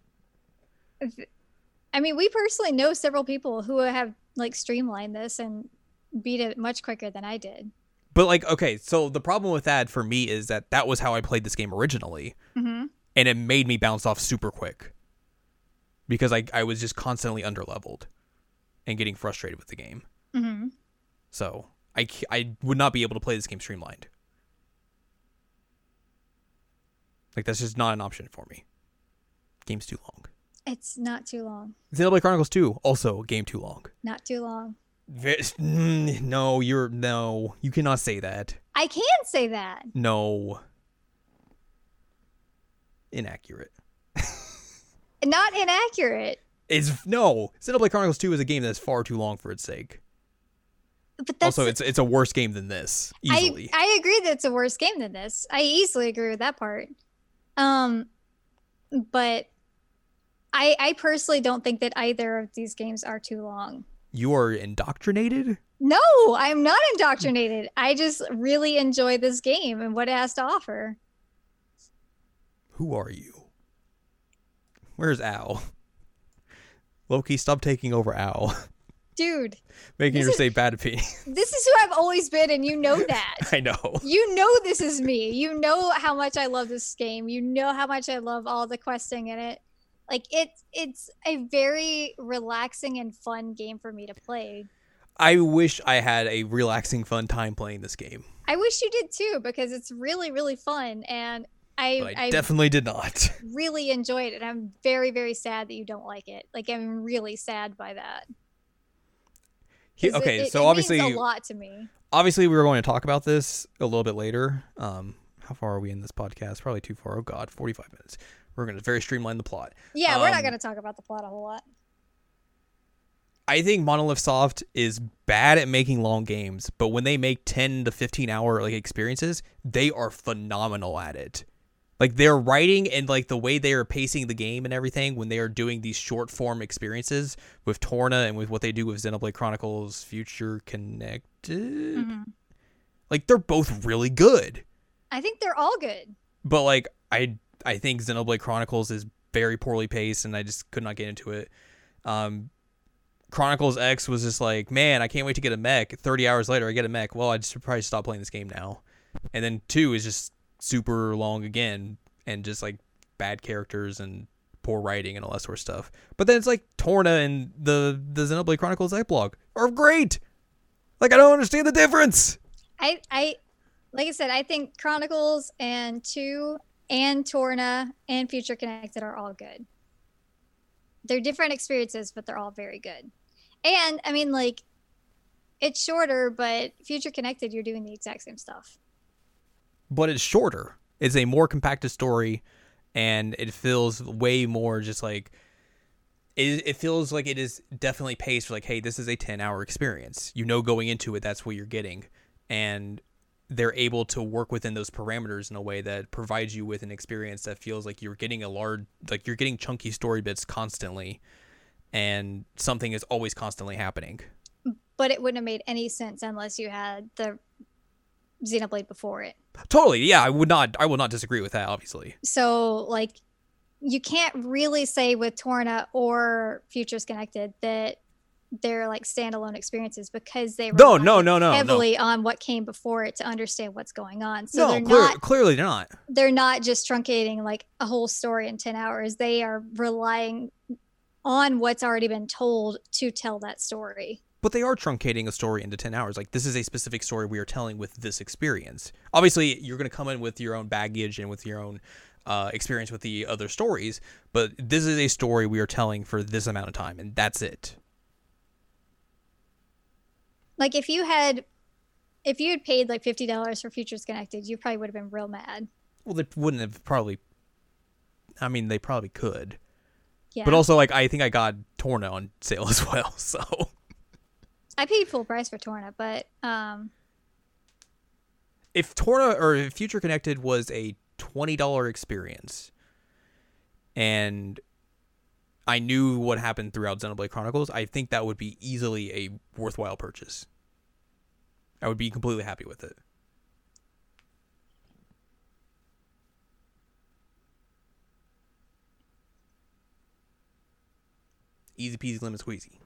I mean, we personally know several people who have like streamlined this and beat it much quicker than I did. But like okay, so the problem with that for me is that that was how I played this game originally. Mm-hmm. and it made me bounce off super quick because I, I was just constantly underleveled and getting frustrated with the game. Mm-hmm. So I, I would not be able to play this game streamlined. Like that's just not an option for me. Game's too long. It's not too long. Xenoblade Chronicles 2 also game too long. Not too long. No, you're no, you cannot say that. I can say that. No. Inaccurate. Not inaccurate. It's no. Xenoblade Chronicles 2 is a game that's far too long for its sake. But that's also, it's it's a worse game than this easily. I, I agree that it's a worse game than this. I easily agree with that part. Um, but I I personally don't think that either of these games are too long. you are indoctrinated. No, I'm not indoctrinated. I just really enjoy this game and what it has to offer. Who are you? Where's Al? Loki, stop taking over Al, Dude, making her is- say bad opinion. this is who I've always been, and you know that. I know. you know this is me. You know how much I love this game. You know how much I love all the questing in it. Like it's it's a very relaxing and fun game for me to play. I wish I had a relaxing, fun time playing this game, I wish you did too because it's really really fun and I I, I definitely did not. really enjoyed it. I'm very very sad that you don't like it. Like I'm really sad by that. He- okay, it- so it obviously, a lot to me. obviously, we were going to talk about this a little bit later. Um, how far are we in this podcast? Probably too far. Oh God, forty-five minutes. We're going to very streamline the plot. Yeah, we're not Um, going to talk about the plot a whole lot. I think Monolith Soft is bad at making long games, but when they make 10 to 15 hour like experiences, they are phenomenal at it. Like their writing and like the way they are pacing the game and everything when they are doing these short form experiences with Torna and with what they do with Xenoblade Chronicles Future Connected, Mhm. like they're both really good. I think they're all good. But like I I think Xenoblade Chronicles is very poorly paced and I just could not get into it. Um Chronicles X was just like, man, I can't wait to get a mech. 30 hours later I get a mech. Well, I should probably stop playing this game now. And then 2 is just super long again and just like bad characters and poor writing and all that sort of stuff. But then it's like Torna and the the Xenoblade Chronicles epilogue are great. Like I don't understand the difference. I I like I said, I think Chronicles and Two and Torna and Future Connected are all good. They're different experiences, but they're all very good. And I mean, like, it's shorter, but Future Connected, you're doing the exact same stuff. But it's shorter. It's a more compacted story, and it feels way more just like it. It feels like it is definitely paced for like, hey, this is a ten hour experience. You know, going into it, that's what you're getting, and they're able to work within those parameters in a way that provides you with an experience that feels like you're getting a large, like you're getting chunky story bits constantly, and something is always constantly happening. But it wouldn't have made any sense unless you had the Xenoblade before it. Totally, yeah, I would not, I will not disagree with that. Obviously, So, like, you can't really say with Torna or Futures Connected that they're like standalone experiences because they no, rely no, no, no, no. heavily on what came before it to understand what's going on. So no, they're clear, not clearly they're not. they're not just truncating like a whole story in 10 hours. They are relying on what's already been told to tell that story. But they are truncating a story into 10 hours. Like this is a specific story we are telling with this experience. Obviously you're going to come in with your own baggage and with your own uh, experience with the other stories but this is a story we are telling for this amount of time and that's it. Like if you had if you had paid like $50 for Futures Connected, you probably would have been real mad. well they wouldn't have probably i mean they probably could. Yeah. but also like i think i got torna on sale as well so I paid full price for Torna, but um if Torna or Future Connected was a twenty dollar experience, and I knew what happened throughout Xenoblade Chronicles, I think that would be easily a worthwhile purchase. I would be completely happy with it. Easy peasy lemon squeezy.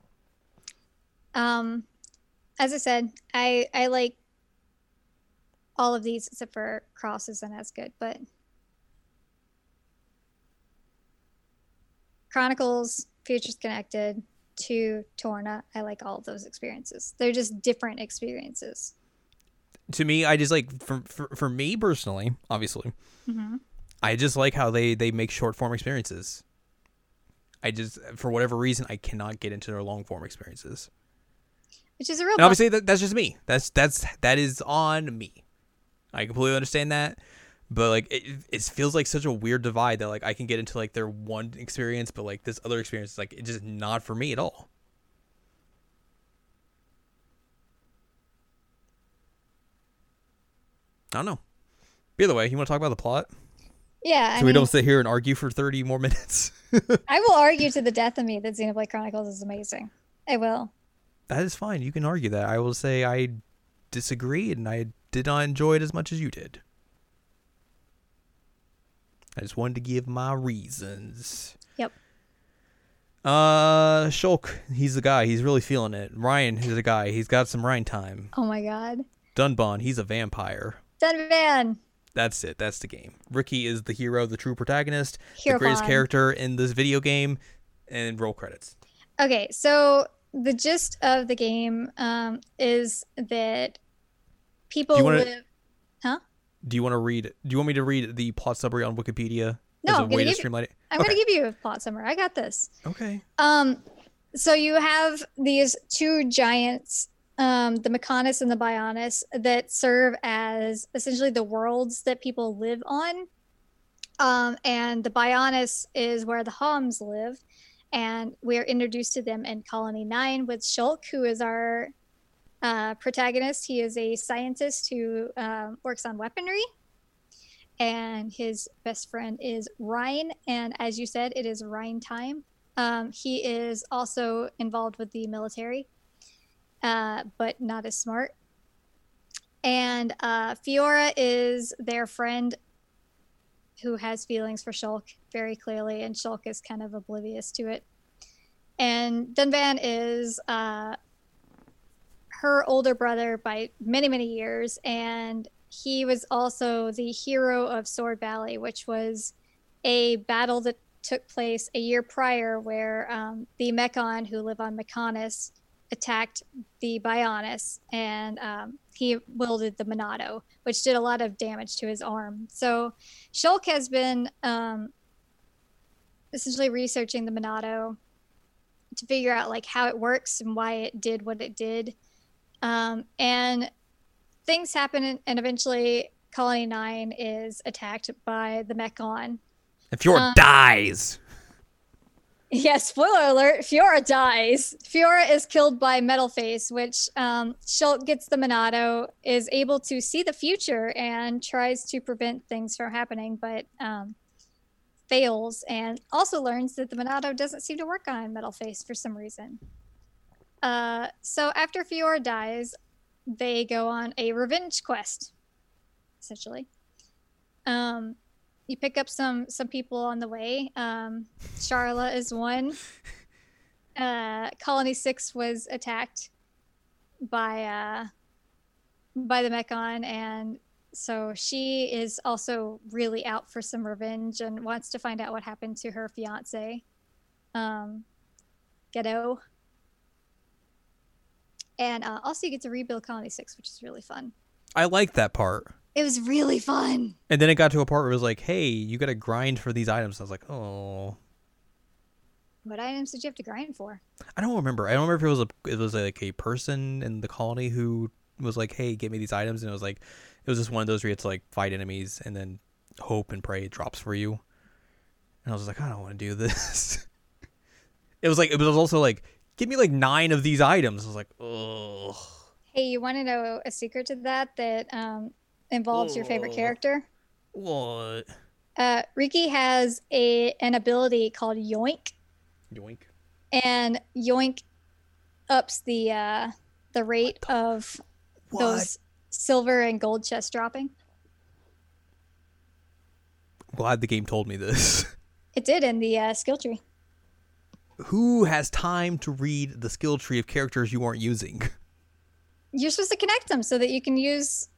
Um, as I said, I I like all of these except for Cross isn't as good, but Chronicles, Futures Connected, to Torna, I like all of those experiences. They're just different experiences. To me, I just like for for, for me personally, obviously, Mm-hmm. I just like how they they make short form experiences. I just for whatever reason I cannot get into their long form experiences. Which is a real And obviously that, that's just me. That's that's that is on me. I completely understand that. But like it, it feels like such a weird divide that like I can get into like their one experience, but like this other experience is like it's just not for me at all. I don't know. By the way, you want to talk about the plot? yeah. I so we mean, don't sit here and argue for 30 more minutes. I will argue to the death of me that Xenoblade Chronicles is amazing. I will. That is fine. You can argue that. I will say I disagree and I did not enjoy it as much as you did. I just wanted to give my reasons. Yep. Uh, Shulk, he's the guy. He's really feeling it. Reyn is the guy. He's got some Reyn time. Oh my god. Dunban, he's a vampire. Dunban. That's it. That's the game. Riki is the hero, the true protagonist, Hero the greatest Vaughn. character in this video game, and roll credits. Okay, so the gist of the game um, is that people Do you wanna- live. Do you want to read? Do you want me to read the plot summary on Wikipedia No, as a way to give you- it? I'm Okay. going to give you a plot summary. I got this. Okay. Um, so you have these two giants, um, the Mechonis and the Bionis, that serve as essentially the worlds that people live on. Um, and the Bionis is where the Homs live, and we are introduced to them in Colony Nine with Shulk, who is our uh, protagonist. He is a scientist who um, works on weaponry. And his best friend is Reyn. And as you said, it is Reyn time. Um, he is also involved with the military, uh, but not as smart. And uh, Fiora is their friend who has feelings for Shulk very clearly, and Shulk is kind of oblivious to it. And Dunban is uh, her older brother by many, many years, and he was also the hero of Sword Valley, which was a battle that took place a year prior where um, the Mechon who live on Mechonis attacked the Bionis and um, he wielded the Monado, which did a lot of damage to his arm. So Shulk has been um, essentially researching the Monado to figure out like how it works and why it did what it did. Um, and things happen and- eventually Colony 9 is attacked by the Mechon If your Um, dies. Yeah, spoiler alert, Fiora dies. Fiora is killed by Metalface, which um, Shulk gets the Monado, is able to see the future and tries to prevent things from happening, but um, fails and also learns that the Monado doesn't seem to work on Metalface for some reason. Uh, so after Fiora dies, they go on a revenge quest, essentially. Um, you pick up some some people on the way. Um, Sharla is one. Uh, Colony Six was attacked by uh, by the Mechon, and so she is also really out for some revenge and wants to find out what happened to her fiance, um, Gadolt. And uh, also, you get to rebuild Colony Six, which is really fun. I like that part. It was really fun. And then it got to a part where it was like, hey, you got to grind for these items. I was like, oh. What items did you have to grind for? I don't remember. I don't remember if it was a it was like a person in the colony who was like, "Hey, get me these items," and it was like it was just one of those where you had to like fight enemies and then hope and pray it drops for you. And I was like, I don't want to do this. it was like it was also like, give me like nine of these items. I was like, oh, Hey, you want to know a secret to that? That um, involves your favorite character. What? Uh, Riki has a an ability called Yoink, Yoink. and Yoink ups the uh, the rate of What? those silver and gold chest dropping. Glad the game told me this. It did in the uh, skill tree. Who has time to read the skill tree of characters you aren't using? You're supposed to connect them so that you can use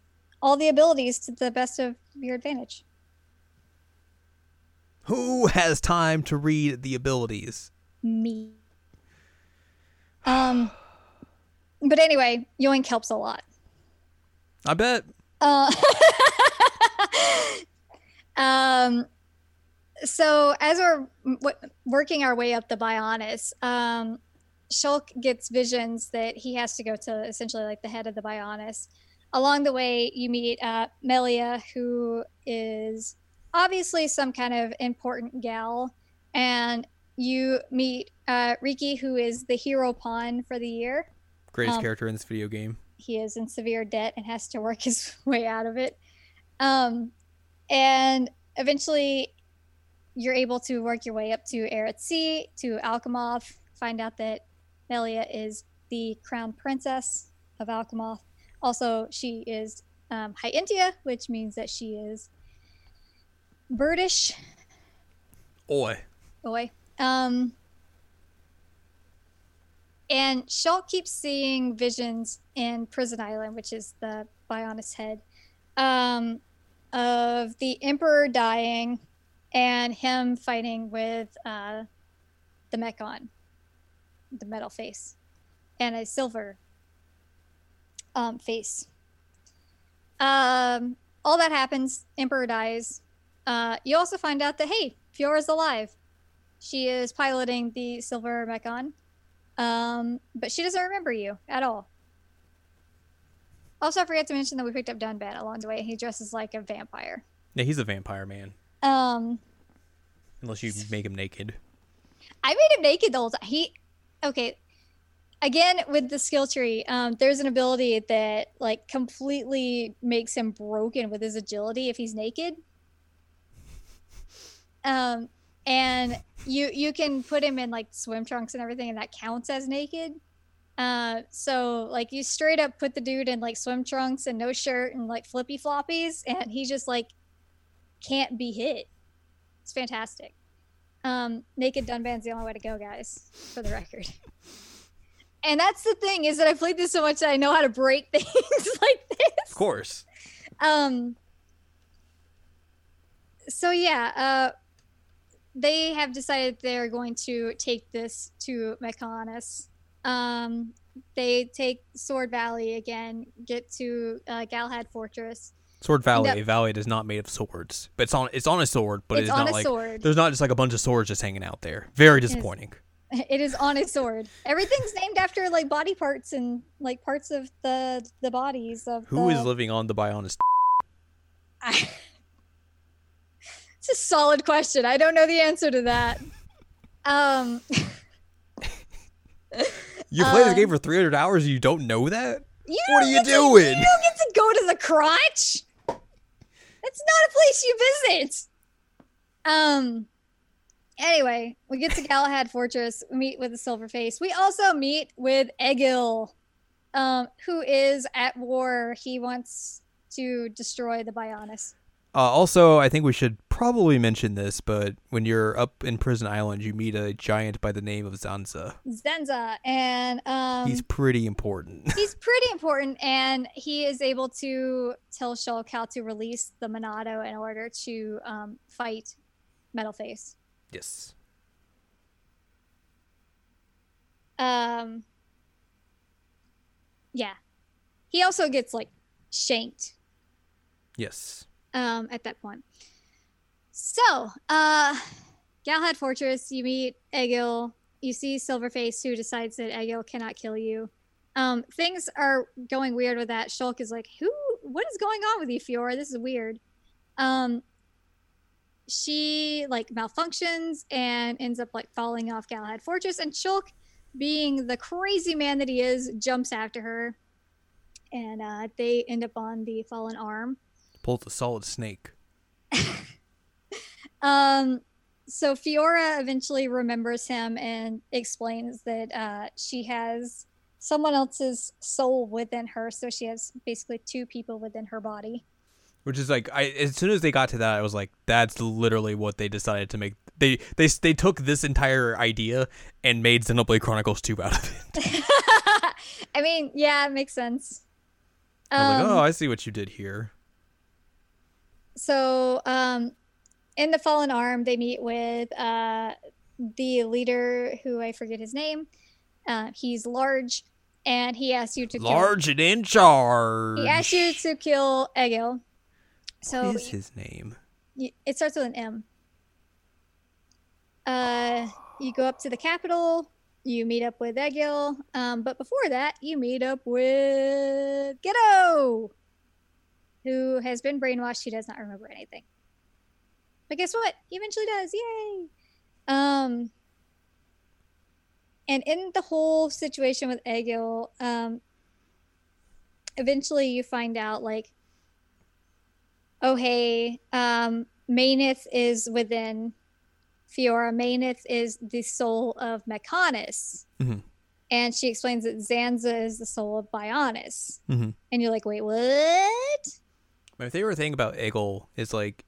all the abilities to the best of your advantage. Who has time to read the abilities? Me. Um, but anyway, Yoink helps a lot. I bet. Uh, um, so as we're w- working our way up the Bionis, um, Shulk gets visions that he has to go to essentially like the head of the Bionis. Along the way, you meet uh, Melia, who is obviously some kind of important gal, and you meet uh, Riki, who is the Heropon for the year Greatest Um, character in this video game. he is in severe debt and has to work his way out of it. Um, and eventually, you're able to work your way up to Eretz to Alcamoth, find out that Melia is the crown princess of Alcamoth. Also, she is um, High Entia, which means that she is birdish Oi. Oi. Um, and Shulk keeps seeing visions in Prison Island, which is the Bionis head, um, of the Emperor dying and him fighting with uh, the Mechon, the metal face, and a silver um, face. Um, all that happens. Emperor dies. Uh, you also find out that hey, Fiora's alive. She is piloting the silver Mechon, um, but she doesn't remember you at all. Also, I forgot to mention that we picked up Dunban along the way. He dresses like a vampire. Yeah, he's a vampire man. Um, Unless you make him naked. I made him naked the whole time. He, okay. Again, with the skill tree, um, there's an ability that like completely makes him broken with his agility if he's naked. Um, and you you can put him in like swim trunks and everything, and that counts as naked. Uh, so like you straight up put the dude in like swim trunks and no shirt and like flippy floppies, and he just like can't be hit. It's fantastic. Um, naked Dunban's the only way to go, guys, for the record. And that's the thing is that I played this so much that I know how to break things like this. Of course. Um. So yeah, uh, they have decided they're going to take this to Mechonis. Um, they take Sword Valley again, get to uh, Galahad Fortress. Sword Valley. A valley is not made of swords, but it's on it's on a sword, but it's it's on not a like sword. there's not just like a bunch of swords just hanging out there. Very disappointing. It is on a sword. Everything's named after like body parts and like parts of the the bodies of Who is the, living on the Bionis? I- it's a solid question. I don't know the answer to that. Um, You play this Um, game for 300 hours and you don't know that? you What are you get to- doing? you don't get to go to the crotch. It's not a place you visit. Um. Anyway, we get to Galahad Fortress. We meet with the Silver Face. We also meet with Egil, um, who is at war. He wants to destroy the Bionis. Uh, also, I think we should probably mention this, but when you're up in Prison Island, you meet a giant by the name of Zanza. Zenza, and um, He's pretty important. he's pretty important and he is able to tell Shulk how to release the Monado in order to um, fight Metal Face. Yes. Um, yeah. He also gets like shanked Yes. um, at that point. So, uh, Galahad Fortress, you meet Egil. You see Silverface, who decides that Egil cannot kill you. Um, things are going weird with that. Shulk is like, "Who? What is going on with you, Fiora? This is weird." Um, she like malfunctions and ends up like falling off Galahad Fortress, and Shulk, being the crazy man that he is, jumps after her, and uh, they end up on the fallen arm. Pulls a solid snake. Um, so Fiora eventually remembers him and explains that uh, she has someone else's soul within her. So she has basically two people within her body. Which is like, I as soon as they got to that, I was like, that's literally what they decided to make. They they they took this entire idea and made Xenoblade Chronicles two out of it. I mean, yeah, it makes sense. I was like, Um, oh, I see what you did here. So, um, in the Fallen Arm, they meet with uh, the leader, who I forget his name. Uh, he's large, and he asks you to Large and in charge. He asks you to kill Egil. So what is his name? it starts with an M. Uh, you go up to the capital. You meet up with Egil, um, but before that, you meet up with Gadolt, who has been brainwashed. He does not remember anything. But guess what? He eventually does. Yay! Um, and in the whole situation with Egil, um, eventually you find out like, oh hey, um, Meyneth is within Fiora. Meyneth is the soul of Mechonis. Mhm. And she explains that Zanza is the soul of Bionis. Mhm. And you're like, wait, what? My favorite thing about Egil is like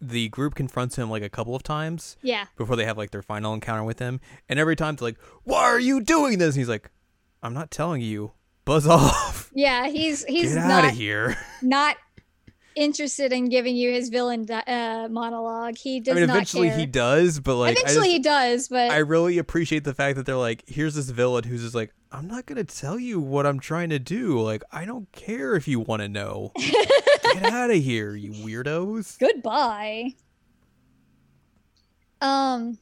the group confronts him like a couple of times Yeah. before they have like their final encounter with him, and every time they're like, "Why are you doing this?" And he's like, "I'm not telling you. Buzz off. Yeah, he's he's Get not out of here." not interested in giving you his villain di- uh, monologue. He does I mean, not eventually care. he does, but like, eventually just- he does, but I really appreciate the fact that they're like, "Here's this villain who's just like, I'm not gonna tell you what I'm trying to do. Like, I don't care if you want to know. Get out of here, you weirdos." goodbye. Um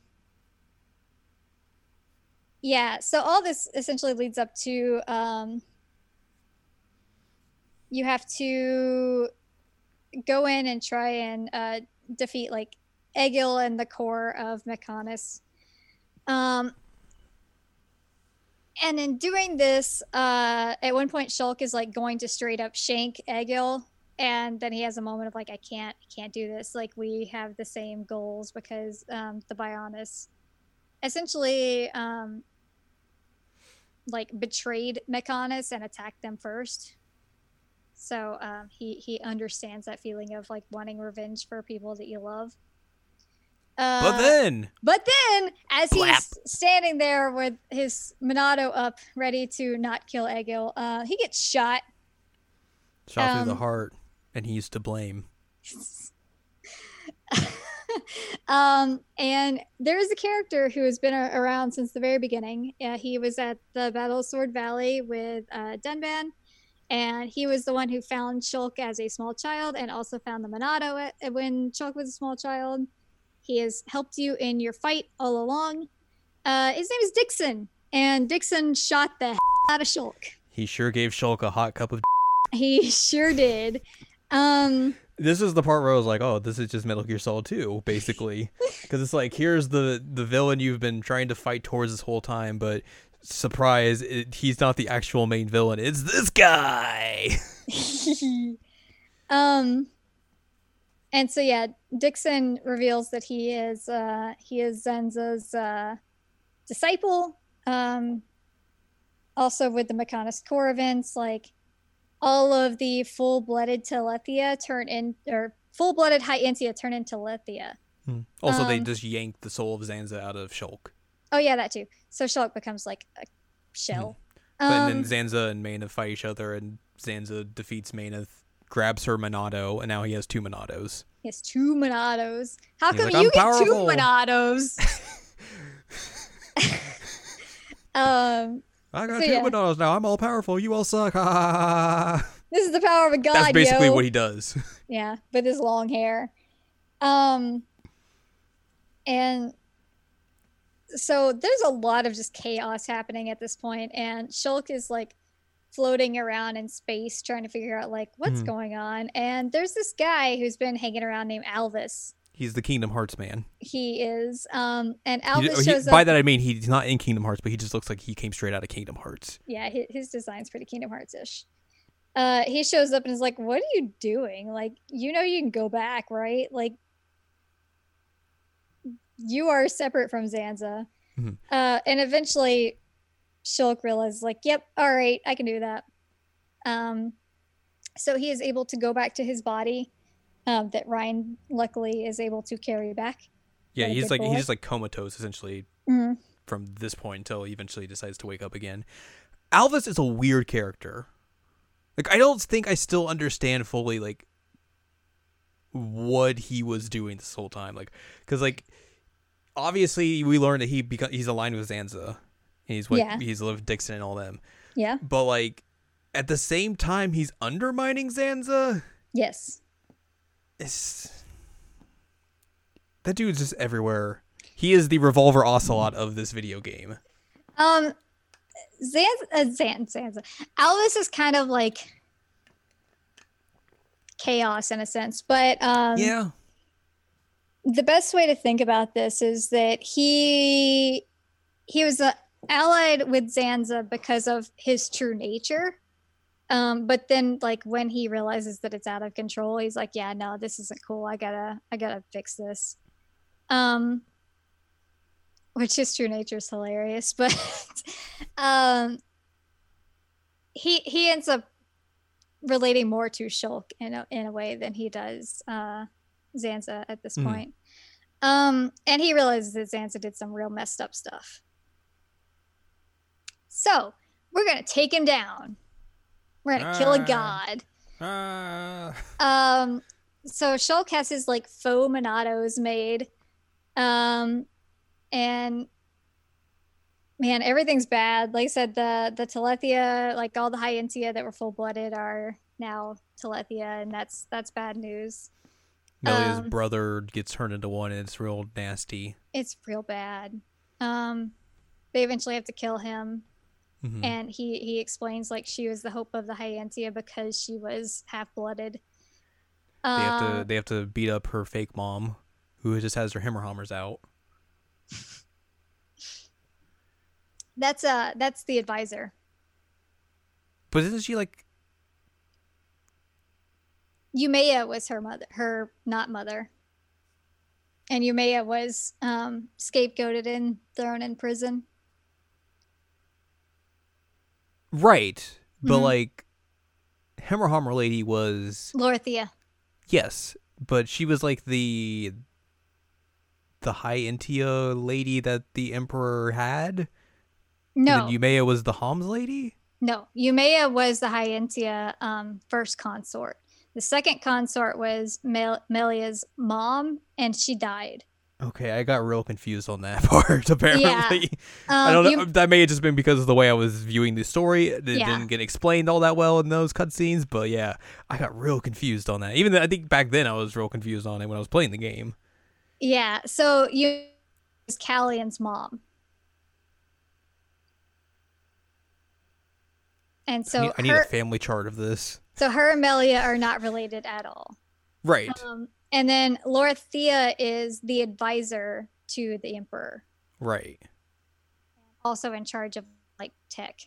Yeah, so all this essentially leads up to um you have to go in and try and uh defeat like Egil and the core of Mechonis. Um and in doing this, uh, at one point Shulk is like going to straight up shank Egil, and then he has a moment of like, I can't, I can't do this. Like we have the same goals because um, the Bionis essentially um, like betrayed Mechonis and attacked them first. So um, he he understands that feeling of like wanting revenge for people that you love. Uh, But then, but then, as he's standing there with his Monado up, ready to not kill Egil, uh, he gets shot. shot through the Um, heart, and he's to blame. um, and there is a character who has been a- around since the very beginning. Uh, he was at the Battle of Sword Valley with uh, Dunban, and he was the one who found Shulk as a small child and also found the Monado at, when Shulk was a small child. He has helped you in your fight all along. Uh, his name is Dickson, and Dickson shot the out of Shulk. He sure gave Shulk a hot cup of. He sure did. Um, This is the part where I was like, "Oh, this is just Metal Gear Solid 2, basically," because it's like here's the the villain you've been trying to fight towards this whole time, but surprise, it, he's not the actual main villain. It's this guy. um and so yeah Dickson reveals that he is uh he is Zanza's uh disciple um also with the mechanis core events like all of the full-blooded telethia turn in or full-blooded High Entia turn into lethia Also, they Um, just yanked the soul of Zanza out of Shulk, oh yeah that too so shulk becomes like a shell but um, then Zanza and Meyneth fight each other, and Zanza defeats Meyneth, grabs her Monado, and now he has two Monados. he has two monados how come like, you "I'm get two powerful." monados um I got So, two yeah. Monados now. I'm all powerful. You all suck. This is the power of a god. That's basically yo. what he does. Yeah, with his long hair. Um, and so there's a lot of just chaos happening at this point, and Shulk is like floating around in space trying to figure out like what's Mhm. going on. And there's this guy who's been hanging around named Alvis. He's the Kingdom Hearts man. He is, um, and Alvis he- shows by up. that I mean he's not in Kingdom Hearts, but he just looks like he came straight out of Kingdom Hearts. yeah, his, his design's pretty Kingdom Hearts ish. uh, he shows up and is like, "What are you doing? Like, you know, you can go back, right? Like, you are separate from Zanza." Mhm. Uh, and eventually, Shulk realizes, like, "Yep, all right, I can do that." Um, so he is able to go back to his body. Um, that Reyn luckily is able to carry back. Yeah, he's like boy. he's just like comatose essentially Mhm. from this point until he eventually decides to wake up again. Alvis is a weird character. Like I don't think I still understand fully like what he was doing this whole time. Like cuz like obviously we learned that he beca- he's aligned with Zanza. He's what Yeah. he's lived Dickson and all them. Yeah. But like at the same time he's undermining Zanza. Yes. It's that dude's just everywhere. He is the revolver ocelot of this video game. Um, Zanza, uh, Zan, Zanza. Alvis is kind of like chaos in a sense, but um, yeah. The best way to think about this is that he he was uh, allied with Zanza because of his true nature. Um, but then like when he realizes that it's out of control, he's like, yeah, no, this isn't cool. I gotta, I gotta fix this. Um, which his true nature is hilarious, but um, he he ends up relating more to Shulk in a, in a way than he does uh, Zanza at this Mhm. point. Um, and he realizes that Zanza did some real messed up stuff. So we're gonna take him down. We're gonna kill a Ah. god. Ah. Um, so Shulk has his like faux Monados made. Um, and man, everything's bad. Like I said, the the Telethia, like all the High Entia that were full blooded are now Telethia, and that's that's bad news. Melia's Um, brother gets turned into one and it's real nasty. It's real bad. Um, they eventually have to kill him, Mhm. and he he explains like she was the hope of the High Entia because she was half blooded. They have to Uh, they have to beat up her fake mom, who just has her hammer hammers out. that's uh that's the advisor. But isn't she like Umea was her mother, her not mother. And Umea was um, scapegoated and thrown in prison. right? But Mhm. like Hammer Hammer Lady was Lorithia. yes, but she was like the the High Entia lady that the Emperor had. No, And Umea was the Homs lady? no. Umea was the high Hyentia um, first consort. The second consort was Mel- Melia's mom, and she died. Okay, I got real confused on that part. Apparently, Um, I don't know. you- that may have just been because of the way I was viewing the story. It Yeah. didn't get explained all that well in those cutscenes. But yeah, I got real confused on that. Even though I think back then I was real confused on it when I was playing the game. yeah, so you is Kallian's mom. And I so need, I need her, a family chart of this. so her and Melia are not related at all. Right. Um, and then Lorithia is the advisor to the emperor, right. also in charge of like tech.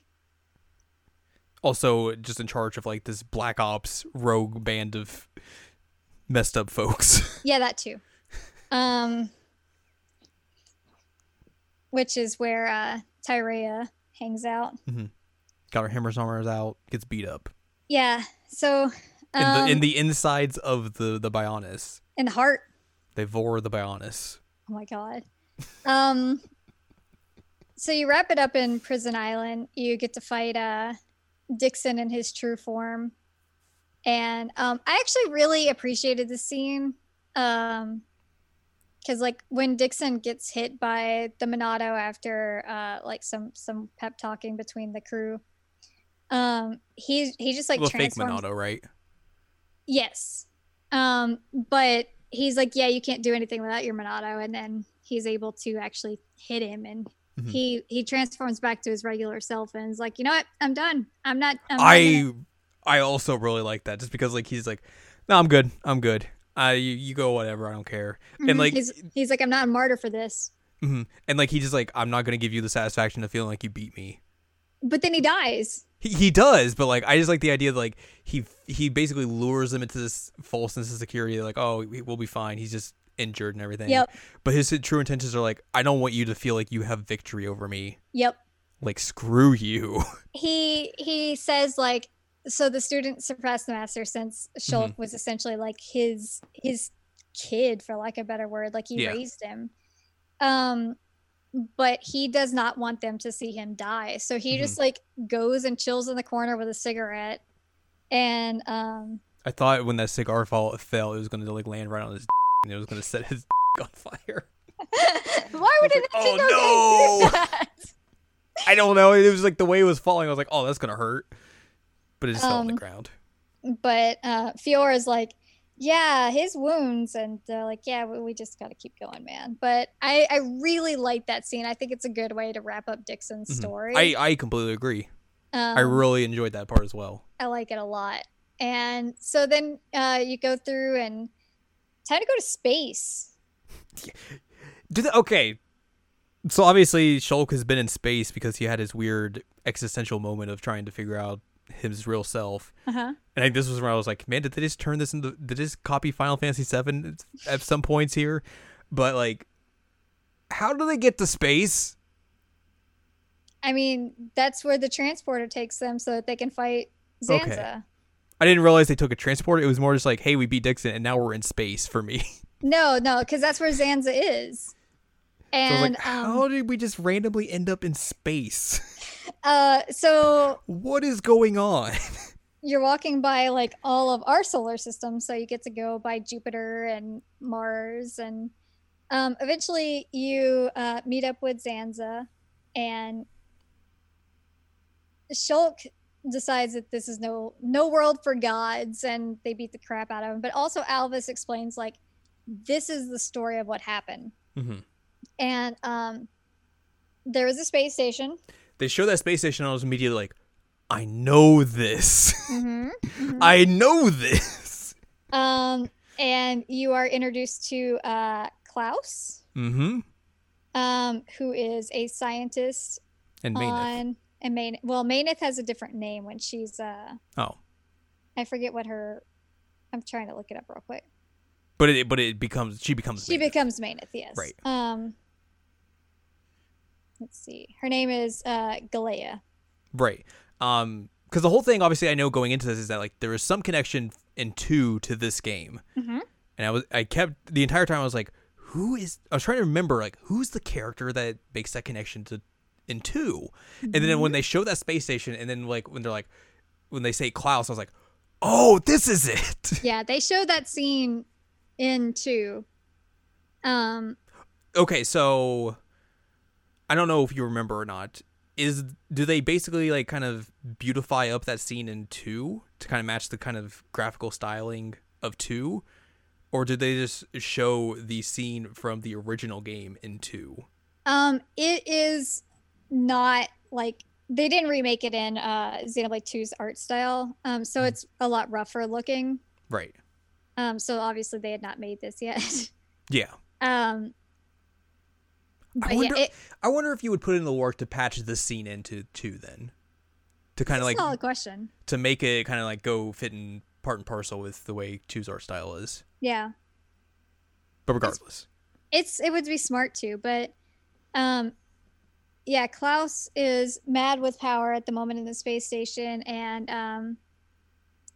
Also, just in charge of like this black ops rogue band of messed up folks. Yeah, that too. Um, which is where uh, Tyrea hangs out. Got her hammers hammers out, gets beat up Yeah. So in um, the in the insides of the the Bionis. in the heart. They vor the Bionis. Oh my god. Um. So you wrap it up in Prison Island. You get to fight uh, Dickson in his true form, and um, I actually really appreciated the scene. Um, because like when Dickson gets hit by the Monado after uh like some some pep talking between the crew, um, he's he just like fake. Monado, right? Yes. Um, but he's like, yeah, you can't do anything without your Monado, and then he's able to actually hit him, and Mhm. he he transforms back to his regular self, and is like, you know what, I'm done. I'm not. I'm not gonna-" I I also really like that just because like he's like, no, I'm good, I'm good. I you, you go whatever, I don't care. Mhm. And like, he's he's like, I'm not a martyr for this. mhm. and like he just like, I'm not gonna give you the satisfaction of feeling like you beat me. but then he dies. He, he does, but like I just like the idea that like he he basically lures them into this false sense of security. Like, oh, we- we'll be fine. He's just injured and everything. Yep. But his true intentions are like, I don't want you to feel like you have victory over me. Yep. Like, screw you. He he says like so the student suppressed the master since Shulk Mm-hmm. was essentially like his his kid for lack of a better word like he Yeah. raised him um but he does not want them to see him die so he Mm-hmm. just like goes and chills in the corner with a cigarette and um I thought when that cigar fall fell, it was gonna like land right on his and it was gonna set his on fire. why would it like, "Oh, no." that? I don't know. It was like the way it was falling. I was like, oh, that's gonna hurt. But it just fell on the Um, ground. but uh Fiora's like yeah his wounds and they're like yeah we, we just got to keep going man but i i really like that scene i think it's a good way to wrap up Dickson's Mhm. story I I completely agree. um, I really enjoyed that part as well. I like it a lot and so then uh you go through and time to go to space Do they, okay. So obviously Shulk has been in space because he had his weird existential moment of trying to figure out his real self. uh-huh And I think this was where I was like, man, did they just turn this into did they just copy Final Fantasy VII at some points here? But like how do they get to space? i mean that's where the transporter takes them so that they can fight Okay. zanza I didn't realize they took a transporter. It was more just like, hey, we beat Dickson and now we're in space for me. no no because that's where zanza is so and like, um, how did we just randomly end up in space? uh so what is going on? you're walking by like all of our solar system so you get to go by jupiter and mars and um, eventually you uh, meet up with zanza and shulk decides that this is no no world for gods and they beat the crap out of him but also alvis explains like this is the story of what happened Mhm. and um, there was a space station They show that space station and I was immediately like, I know this. hmm I know this. Um, and you are introduced to uh, Klaus, Mm-hmm. um, who is a scientist And Meyneth. on and Main. Well, Meyneth has a different name when she's. Uh, Oh. I forget what her. I'm trying to look it up real quick. But it but it becomes she becomes She Meyneth. becomes Meyneth. Yes. Right. Um. Let's see. Her name is uh, Galea. Right. Um because the whole thing obviously I know going into this is that like there was some connection in two to this game. Mhm. And I was I kept the entire time I was like, who is I was trying to remember like who's the character that makes that connection to in 2 And then when they show that space station and then like when they're like when they say Klaus, I was like, "Oh, this is it." Yeah, they showed that scene in two. Um. okay, so I don't know if you remember or not. Is do they basically like kind of beautify up that scene in two to kind of match the kind of graphical styling of two, or did they just show the scene from the original game in two? Um, it is not like they didn't remake it in uh Xenoblade 2's art style. Um, so Mhm. it's a lot rougher looking. Right. Um, so obviously they had not made this yet. Yeah. um, I yeah, wonder. it, I wonder if you would put in the work to patch this scene into two then, to kind of it's like a solid question. to make it kind of like go fit in part and parcel with the way two's art style is. Yeah, But regardless. it's it would be smart too, but um, yeah, Klaus is mad with power at the moment in the space station and um,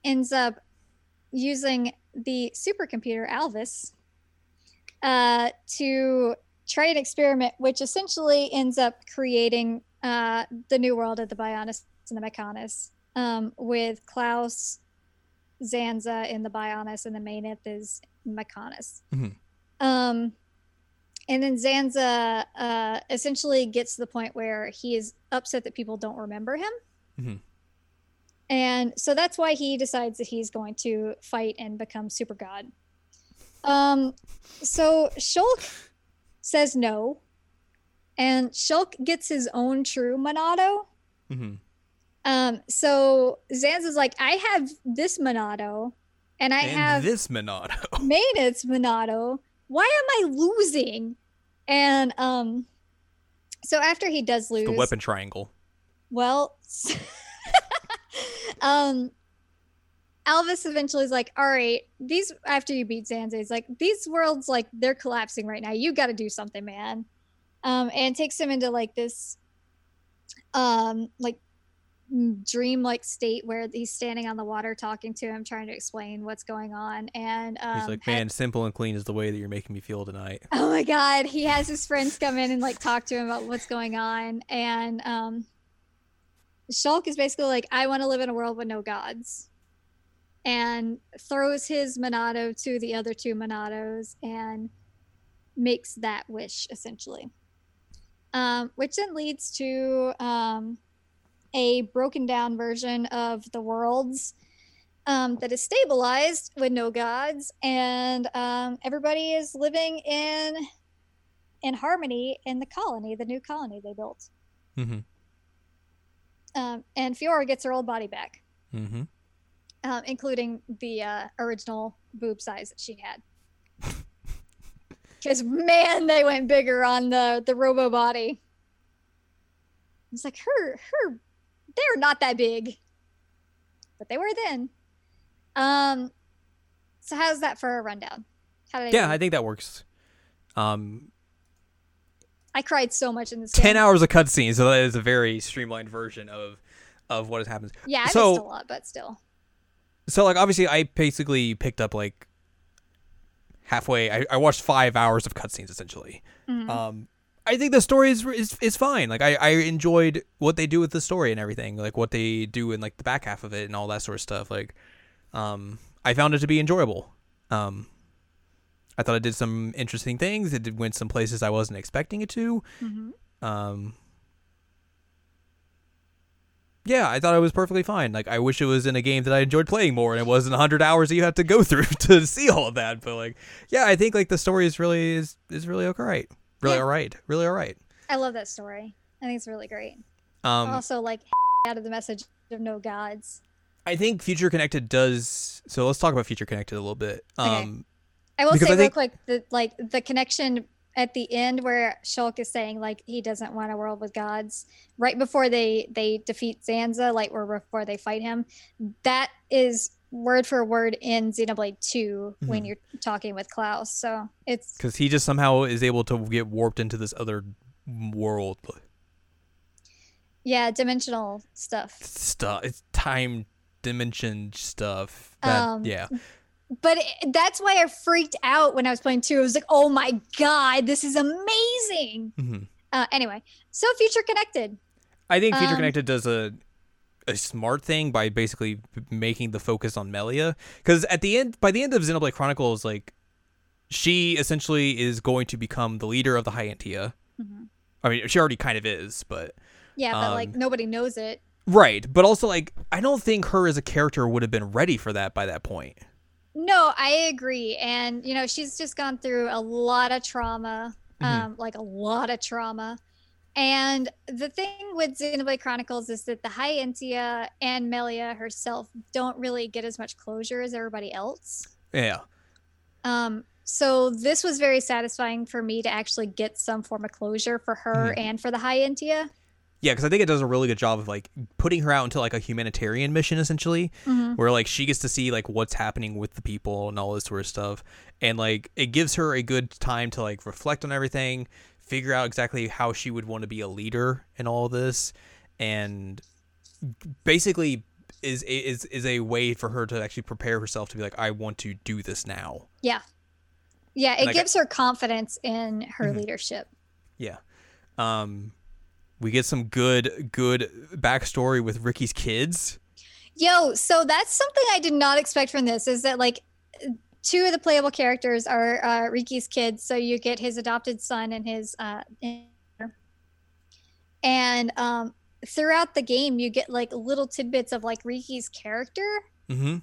ends up using the supercomputer Alvis uh, to try an experiment, which essentially ends up creating uh, the new world of the Bionis and the Mechonis, um, with Klaus, Zanza in the Bionis, and the Meyneth is Mechonis. Mhm. Um, and then Zanza uh, essentially gets to the point where he is upset that people don't remember him. Mhm. And so that's why he decides that he's going to fight and become super god. Um, so Shulk says no, and Shulk gets his own true Monado. hmm Um, so Zanza's like, I have this Monado, and I and have this Monado. Meyneth's Monado. Why am I losing? And um, so after he does lose, the weapon triangle. well, um, Alvis eventually is like, all right, these after you beat Zanza, he's like, these worlds like they're collapsing right now. You got to do something, man. Um, and takes him into like this, um, like dream-like state where he's standing on the water talking to him, trying to explain what's going on. And um, He's like, man, simple and clean is the way that you're making me feel tonight. Oh my god, he has his friends come in and like talk to him about what's going on, and um, Shulk is basically like, I want to live in a world with no gods and throws his Monado to the other two Monados and makes that wish essentially. Um, which then leads to um, a broken down version of the worlds um, that is stabilized with no gods, and um, everybody is living in in harmony in the colony, the new colony they built. Mm-hmm. Um, and Fiora gets her old body back Mm-hmm. Um, including the uh, original boob size that she had. Because man, they went bigger on the the Robo body. It's like her her they're not that big, but they were then. Um, so how's that for a rundown? How did I Yeah, do? I think that works. Um, I cried so much in this. ten game. hours of cutscenes, so that is a very streamlined version of of what has happened. Yeah, I so- missed a lot, but still. So like obviously I basically picked up like halfway. I, I watched five hours of cutscenes essentially. Mhm. Um, I think the story is, is is fine. Like I, I enjoyed what they do with the story and everything. Like what they do in like the back half of it and all that sort of stuff. Like, um, I found it to be enjoyable. Um, I thought it did some interesting things. It did went some places I wasn't expecting it to. Mhm. Um, yeah, I thought it was perfectly fine. Like, I wish it was in a game that I enjoyed playing more, and it wasn't hundred hours that you have to go through to see all of that. But like, yeah, I think like the story is really is is really okay, right? Really Yeah. all right, really all right. I love that story. I think it's really great. Um, also, like out of the message of no gods. I think Future Connected does. So let's talk about Future Connected a little bit. Okay. Um, I will say real think- quick that like the connection at the end where Shulk is saying like he doesn't want a world with gods right before they they defeat Zanza like or before they fight him that is word for word in Xenoblade 2 when Mhm. you're talking with Klaus so it's because he just somehow is able to get warped into this other world yeah dimensional stuff stuff. It's time dimension stuff. That, Um, yeah. But it, that's why I freaked out when I was playing 2 I was like oh my god this is amazing hmm uh, anyway so future connected I think Future Um, Connected does a a smart thing by basically making the focus on Melia because at the end, by the end of Xenoblade Chronicles, like she essentially is going to become the leader of the High Entia. Mhm. I mean, she already kind of is, but yeah but like Um, nobody knows it right. But also, like, I don't think her as a character would have been ready for that by that point. No, I agree. And, you know, she's just gone through a lot of trauma, Mhm. um, like a lot of trauma. And the thing with Xenoblade Chronicles is that the High Entia and Melia herself don't really get as much closure as everybody else. Yeah. Um, so this was very satisfying for me to actually get some form of closure for her Mhm. and for the High Entia. Yeah, because I think it does a really good job of like putting her out into like a humanitarian mission essentially, Mhm. where like she gets to see like what's happening with the people and all this sort of stuff, and like it gives her a good time to like reflect on everything, figure out exactly how she would want to be a leader in all this, and basically is is is a way for her to actually prepare herself to be like I want to do this now. Yeah. Yeah, it Like, gives her confidence in her Mhm. leadership. Yeah. Um, we get some good good backstory with Riki's kids. Yo, so that's something I did not expect from this is that like two of the playable characters are uh, Riki's kids. So you get his adopted son and his uh and um throughout the game you get like little tidbits of like Riki's character Mm-hmm.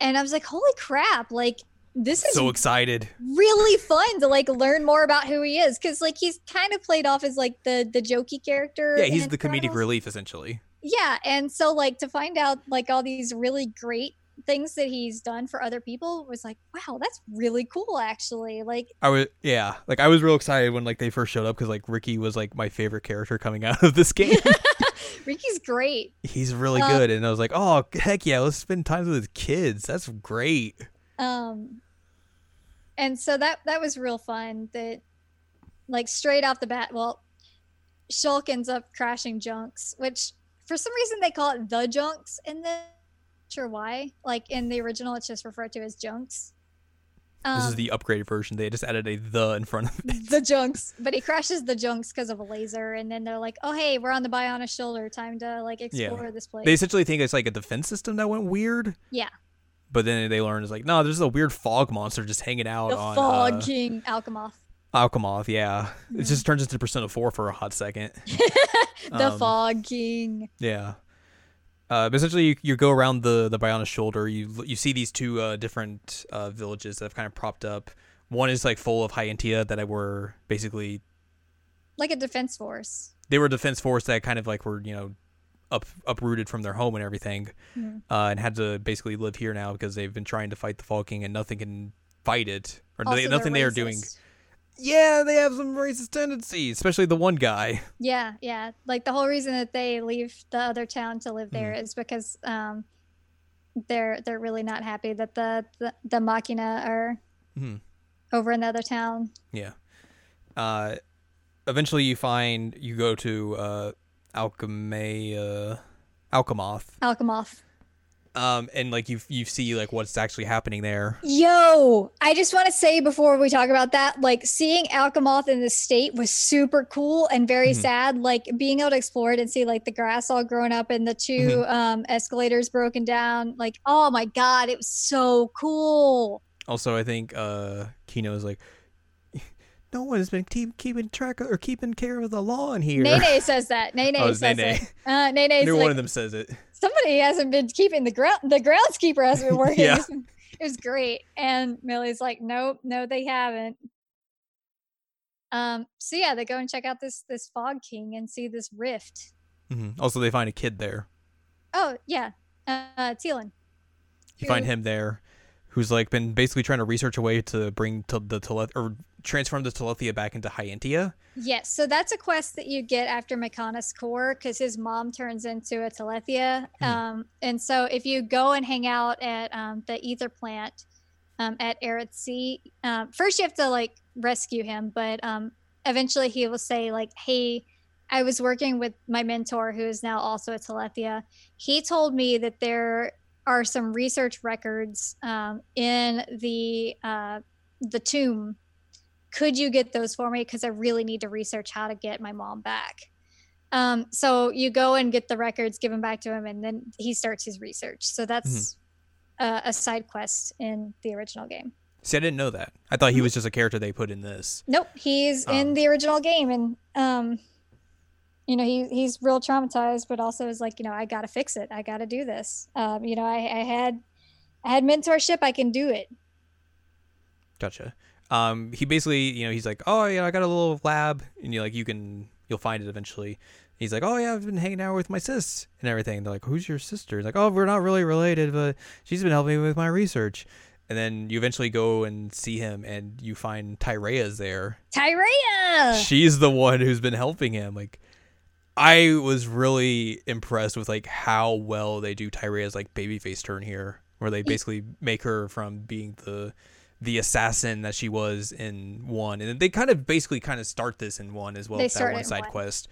and I was like, holy crap, like this is So excited. really fun to like learn more about who he is because like he's kind of played off as like the the jokey character. Yeah, he's the comedic relief essentially. Yeah, and so like to find out like all these really great things that he's done for other people was like, wow, that's really cool actually. Like I was yeah, like I was real excited when like they first showed up because like Riki was like my favorite character coming out of this game. Riki's great. He's really Uh, good, and I was like, oh heck yeah, let's spend time with his kids. That's great. Um, and so that that was real fun. That like straight off the bat, well, Shulk ends up crashing junks, which for some reason they call it the junks in the sure why. Like in the original, it's just referred to as junks. This is Um, the upgraded version. They just added a the in front of it. the junks, but he crashes the junks because of a laser, and then they're like, "Oh hey, we're on the Bionis' shoulder. Time to like explore this place." They essentially think it's like a defense system that went weird. Yeah. But then they learn it's like, no, there's a weird fog monster just hanging out the on Fog uh, King Alcamoth. Alcamoth. Yeah. It just turns into Persona 4 for a hot second. The Um, Fog King. Yeah. Uh, essentially, you, you go around the the Bionis' shoulder. You you see these two uh, different uh, villages that have kind of propped up. One is like full of High Entia that were basically Like a defense force. they were a defense force that kind of like were you know up uprooted from their home and everything, Mhm. uh, and had to basically live here now because they've been trying to fight the Fog King and nothing can fight it or Also, they, nothing they are doing. Yeah, they have some racist tendencies, especially the one guy. Yeah, yeah. Like the whole reason that they leave the other town to live there Mm-hmm. is because um, they're they're really not happy that the the, the Machina are Mhm. over in the other town. Yeah. Uh, eventually, you find you go to uh, Alchemy, uh, Alcamoth, Alcamoth. um, and like you you see like what's actually happening there. Yo, I just want to say before we talk about that, like seeing Alcamoth in this state was super cool and very Mhm. sad. Like being able to explore it and see like the grass all grown up and the 2 Mm-hmm. um, escalators broken down. Like, oh my god, it was so cool. Also, I think uh, Kino is like, no one has been keep, keeping track of, or keeping care of the lawn here. Nene says that. Nene Oh, it's says Nene. it. Uh, Nene's Neither like, one of them says it. somebody hasn't been keeping the ground. The groundskeeper hasn't been working. Yeah. It was great. And Millie's like, nope, no, they haven't. Um. So yeah, they go and check out this this fog king and see this rift. hmm Also, they find a kid there. Oh yeah, uh, Teal'c. You find him there, who's like been basically trying to research a way to bring to the teleth or transform the Telethia back into High Entia. Yes, so that's a quest that you get after Mechonis Core because his mom turns into a Telethia. Hmm. Um, and so if you go and hang out at um, the ether plant um, at Eryth Sea, um, first you have to like rescue him, but um, eventually he will say like, "Hey, I was working with my mentor who is now also a Telethia. He told me that there are some research records um, in the uh, the tomb. Could you get those for me? Because i really need to research how to get my mom back. Um, so you go and get the records given back to him and then he starts his research. So that's uh, a side quest in the original game. See, I didn't know that. I thought he was just a character they put in this. nope he's Um, in the original game and um, you know he, he's real traumatized but also is like you know i gotta fix it i gotta do this um, you know I, I had i had mentorship i can do it Gotcha. Um, he basically, you know, he's like, oh yeah, I got a little lab, and you like, you can, you'll find it eventually. He's like, oh yeah, I've been hanging out with my sis and everything. And they're like, who's your sister? He's like, oh, we're not really related, but she's been helping me with my research. And then you eventually go and see him, and you find Tyrea's there. tyrea She's the one who's been helping him. Like, I was really impressed with like how well they do Tyrea's like babyface turn here, where they basically make her from being the the assassin that she was in one, and they kind of basically kind of start this in one as well. They that one side one. quest,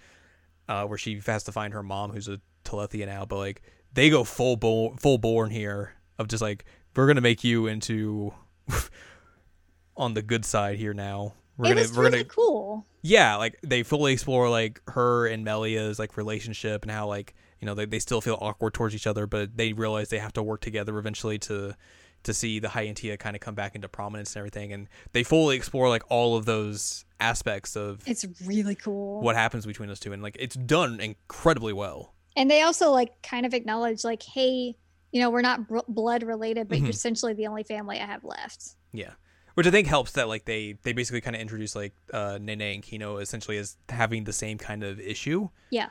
uh, where she has to find her mom, who's a Telethia now. But like they go full bo- full born here of just like we're gonna make you into on the good side here now. We're it gonna was we're really gonna cool yeah, like they fully explore like her and Melia's like relationship and how like you know they, they still feel awkward towards each other, but they realize they have to work together eventually to to see the High Entia kind of come back into prominence and everything, and they fully explore like all of those aspects of It's really cool. what happens between those two, and like it's done incredibly well. And they also like kind of acknowledge like, hey, you know, we're not br- blood related, but Mhm. you're essentially the only family I have left. Yeah. Which I think helps that like they they basically kind of introduce like uh Nene and Kino essentially as having the same kind of issue. Yeah.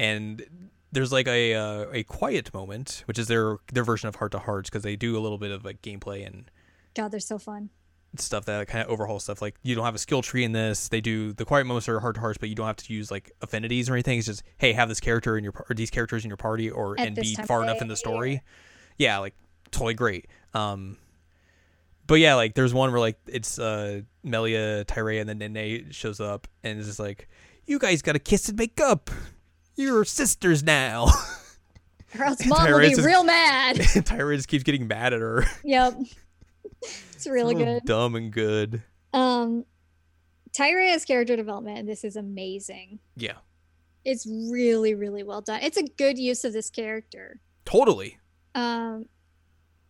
And there's like a uh, a quiet moment, which is their their version of heart to hearts because they do a little bit of like gameplay and God, they're so fun. stuff that kind of overhaul stuff. Like you don't have a skill tree in this. They do the quiet moments are heart to hearts, but you don't have to use like affinities or anything. It's just hey, have this character in your or these characters in your party, or At and be far enough in the story. Yeah, like totally great. Um, but yeah, like there's one where like it's uh Melia, Tyrea, and then Nene shows up and it's just like, you guys got to kiss and make up. You're sisters now. Or else mom will be just- real mad. and Tyrea just keeps getting mad at her. yep. It's really It's good. dumb and good. Um, Tyrea's character development this is amazing. Yeah, It's really, really well done. It's a good use of this character. totally. Um,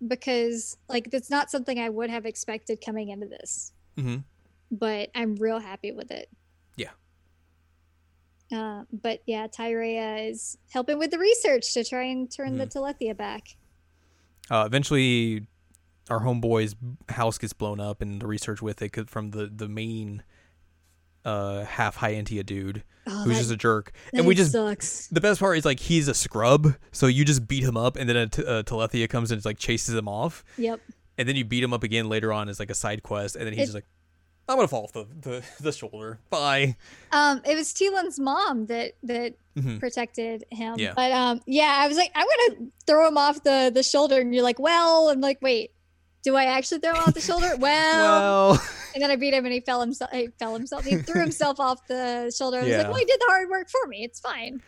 because like that's not something I would have expected coming into this, hmm but I'm real happy with it. Yeah. Uh, but yeah, Tyrea is helping with the research to try and turn the Telethia back. Uh, eventually, our homeboy's house gets blown up, and the research with it from the the main uh half High Entia dude Oh, who's that, just a jerk, and we just sucks. the best part is like he's a scrub, so you just beat him up, and then a, t- a Telethia comes and it's like chases him off, Yep. and then you beat him up again later on as like a side quest, and then he's It- just like, I'm gonna fall off the the, the shoulder. Bye. Um, it was Teelan's mom that that hmm protected him. Yeah. But um, yeah, I was like, I'm gonna throw him off the the shoulder, and you're like, well, I'm like, wait, do I actually throw him off the shoulder? Well, Well, and then I beat him, and he fell himself. He fell himself. He threw himself off the shoulder. I was Yeah. like, well, he did the hard work for me. It's fine.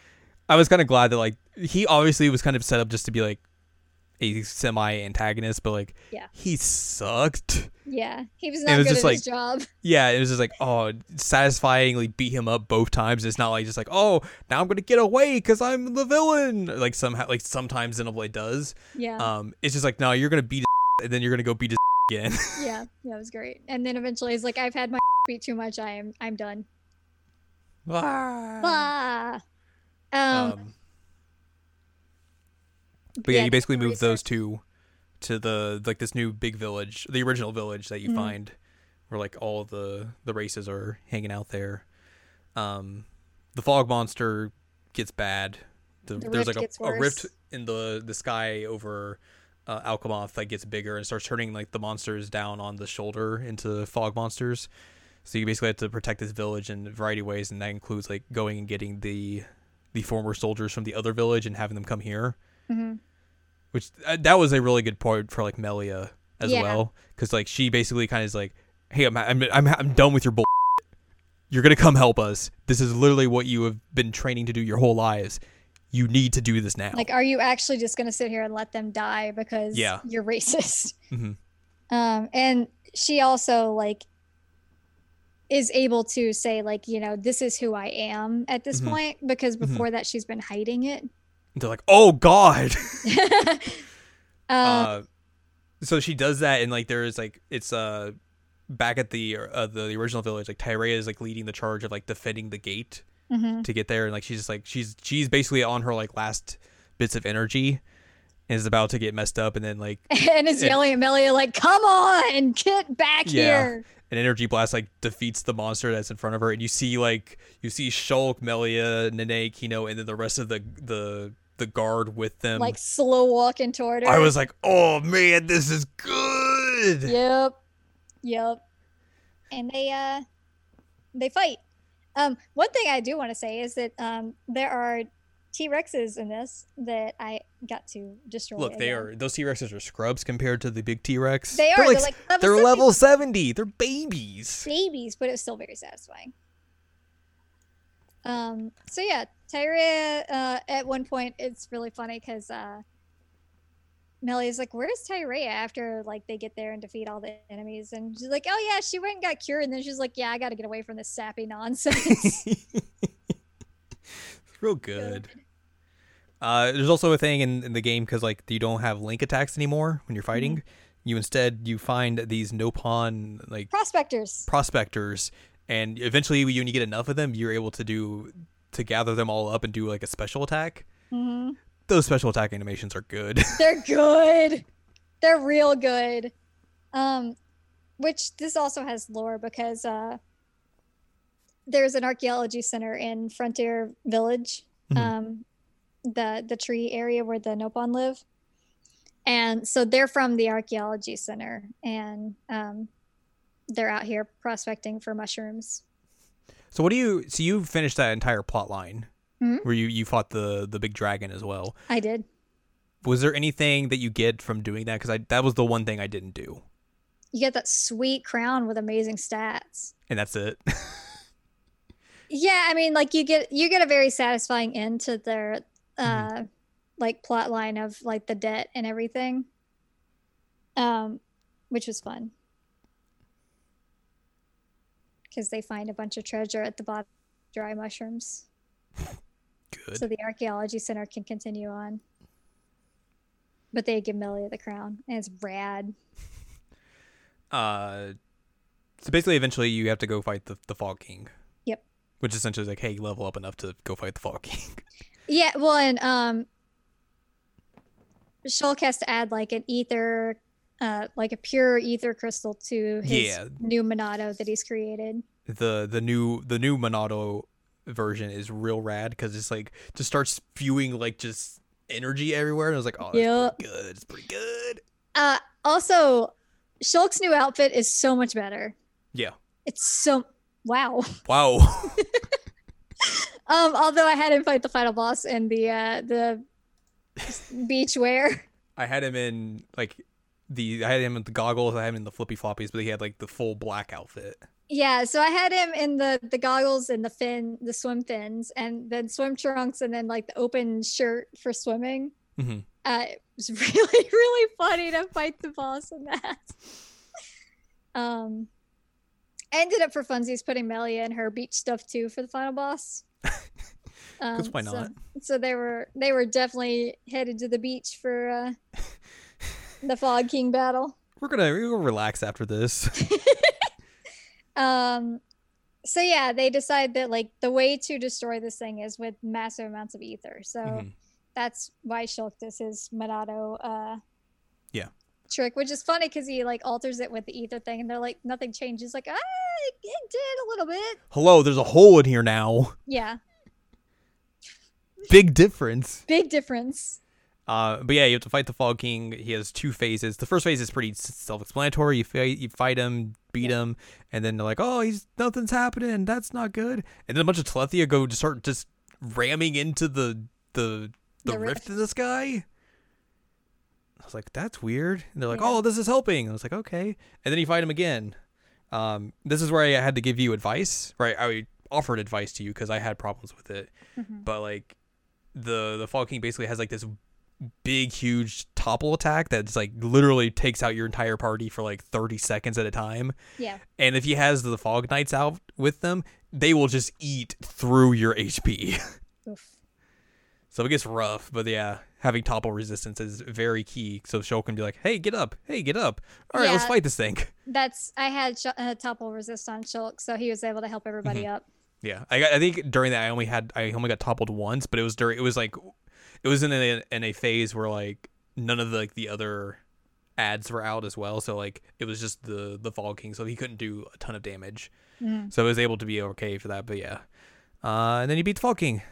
I was kind of glad that like he obviously was kind of set up just to be like a semi antagonist, but like Yeah. he sucked. Yeah, he was It not was good just at his job. Yeah, it was just like, oh, satisfyingly beat him up both times. It's not like just like, oh, now I'm gonna get away because I'm the villain. Like somehow, like sometimes Xenoblade does. Yeah, Um, it's just like, no, you're gonna beat his and then you're gonna go beat his again. yeah, that was great. And then eventually, he's like, I've had my beat too much. I am, I'm done. Ah. Um, Um, but yeah, you basically move those two to the like this new big village, the original village that you Mhm. find, where like all the the races are hanging out there. Um, the fog monster gets bad. The, The there's like a, a rift in the the sky over uh, Alcamoth that gets bigger and starts turning like the monsters down on the shoulder into fog monsters. So you basically have to protect this village in a variety of ways, and that includes like going and getting the the former soldiers from the other village and having them come here mhm. which uh, that was a really good part for like Melia as Yeah. well because like she basically kind of is like hey I'm, I'm I'm I'm done with your bull you're gonna come help us this is literally what you have been training to do your whole lives you need to do this now Like, are you actually just going to sit here and let them die because Yeah. you're racist? Mhm. Um, and she also like is able to say like, you know, this is who I am at this Mhm. point because before that she's been hiding it. they're like oh god um, uh, so she does that and like there's like it's uh back at the uh, the, the original village like Tyrea is like leading the charge of like defending the gate mhm. to get there and like she's just like she's she's basically on her like last bits of energy and is about to get messed up and then like and is yelling at Melia like, "Come on, get back Yeah. here!" an energy blast like defeats the monster that's in front of her and you see like you see Shulk, Melia, Nene, Kino and then the rest of the the the guard with them. Like slow walking toward her. I was like, "Oh man, this is good." Yep. Yep. And they uh they fight. Um one thing I do want to say is that um there are T-Rexes in this that I got to destroy. Look, they again. are those T-Rexes are scrubs compared to the big T-Rex. They They're are. like They're like level they're 70 level 70. They're babies. babies, but it was still very satisfying. Um so yeah, Tyrea uh at one point it's really funny because uh Melia's like, Where's Tyrea after like they get there and defeat all the enemies? And she's like, Oh yeah, she went and got cured, and then she's like, Yeah, I gotta get away from this sappy nonsense. it's real good. Uh, there's also a thing in, in the game because like you don't have link attacks anymore when you're fighting. Mm-hmm. You instead you find these Nopon like Prospectors. prospectors, and eventually when you get enough of them, you're able to do to gather them all up and do like a special attack. hmm Those special attack animations are good. They're good. They're real good. Um, which this also has lore because uh, there's an archaeology center in Frontier Village, Mhm. um, the the tree area where the Nopon live, and so they're from the archaeology center, and um, they're out here prospecting for mushrooms. So what do you? So you finished that entire plot line Mhm. where you you fought the the big dragon as well. I did. Was there anything that you get from doing that? Because I that was the one thing I didn't do, You get that sweet crown with amazing stats. and that's it. Yeah, I mean, like you get you get a very satisfying end to their uh like plot line of like the debt and everything. Um, which was fun. Because they find a bunch of treasure at the bottom of dry mushrooms. Good. So the archaeology center can continue on. But they give Melia the crown, and it's rad. uh, so basically, eventually you have to go fight the the Fog King. Yep. Which essentially is like, hey, level up enough to go fight the Fog King. Yeah, well, and um, Shulk has to add like an ether, uh, like a pure ether crystal to his Yeah. new Monado that he's created. the the new the new Monado version is real rad because it's like just starts spewing like just energy everywhere, and I was like, oh, that's Yep. pretty good. It's pretty good. Uh, also, Shulk's new outfit is so much better. Yeah. It's so wow. Wow. Um, although I had him fight the final boss in the uh the beach wear. I had him in like the I had him with the goggles. I had him in the flippy floppies, but he had like the full black outfit. Yeah, so I had him in the the goggles and the fin, the swim fins, and then swim trunks, and then like the open shirt for swimming. hmm Uh, it was really really funny to fight the boss in that. um, I ended up for funsies putting Melia in her beach stuff too for the final boss. 'Cause why so- not? So, they were they were definitely headed to the beach for uh, the Fog King battle. We're gonna we're gonna relax after this. Um, so yeah, they decide that like the way to destroy this thing is with massive amounts of ether. So Mhm. that's why Shulk does his Monado uh Yeah. trick, which is funny because he like alters it with the ether thing, and they're like nothing changes. Like ah, it, it did a little bit. Hello, there's a hole in here now. Yeah, Big difference. big difference. Uh, but yeah, you have to fight the Fog King. He has two phases. The first phase is pretty self-explanatory. You fight, you fight him, beat him, and then they're like, "Oh, he's nothing's happening. That's not good." And then a bunch of Telethia go to start just ramming into the the the, The rift rift. in the sky. I was like, "That's weird." And they're like, Yeah. "Oh, this is helping." I was like, "Okay." And then you fight him again. Um, this is where I had to give you advice. Right, I offered advice to you because I had problems with it Mhm. but like the the Fog King basically has like this big huge topple attack that's like literally takes out your entire party for like 30 seconds at a time. Yeah, and if he has the fog knights out with them they will just eat through your hp Oof. so it gets rough but yeah having topple resistance is very key. So Shulk can be like hey get up. Hey get up. All right let's fight this thing. That's I had Sh- uh, topple resist on Shulk, so he was able to help everybody Mm-hmm. up. Yeah, I, I think during that I only had I only got toppled once, but it was during it was like it was in a in a phase where like none of the like the other ads were out as well, so like it was just the the Fog King, so he couldn't do a ton of damage, Mhm. so I was able to be okay for that. But yeah, uh, and then he beat the Fog King.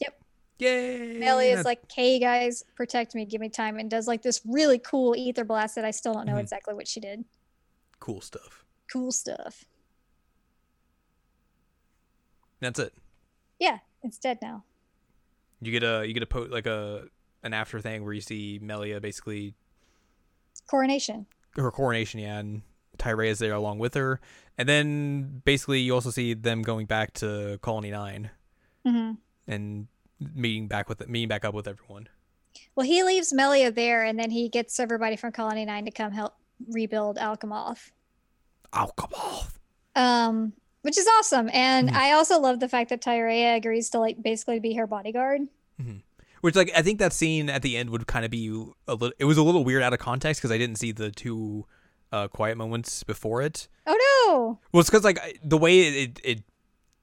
Yep. Yay! Melly is like, "Hey guys, protect me, give me time," and does like this really cool ether blast that I still don't know Mhm. exactly what she did. cool stuff. Cool stuff. That's it. Yeah, it's dead now. You get a you get a po- like a an after thing where you see Melia basically Coronation. her coronation, yeah, and Tyree is there along with her, and then basically you also see them going back to Colony Nine hmm and meeting back with meeting back up with everyone. Well, he leaves Melia there, and then he gets everybody from Colony Nine to come help rebuild Alcamoth, on! um, which is awesome. And Mhm. I also love the fact that Tyrea agrees to like basically be her bodyguard. Which like I think that scene at the end would kind of be a little. It was a little weird out of context because I didn't see the two uh, quiet moments before it. Oh no! Well, it's because like I- the way it, it it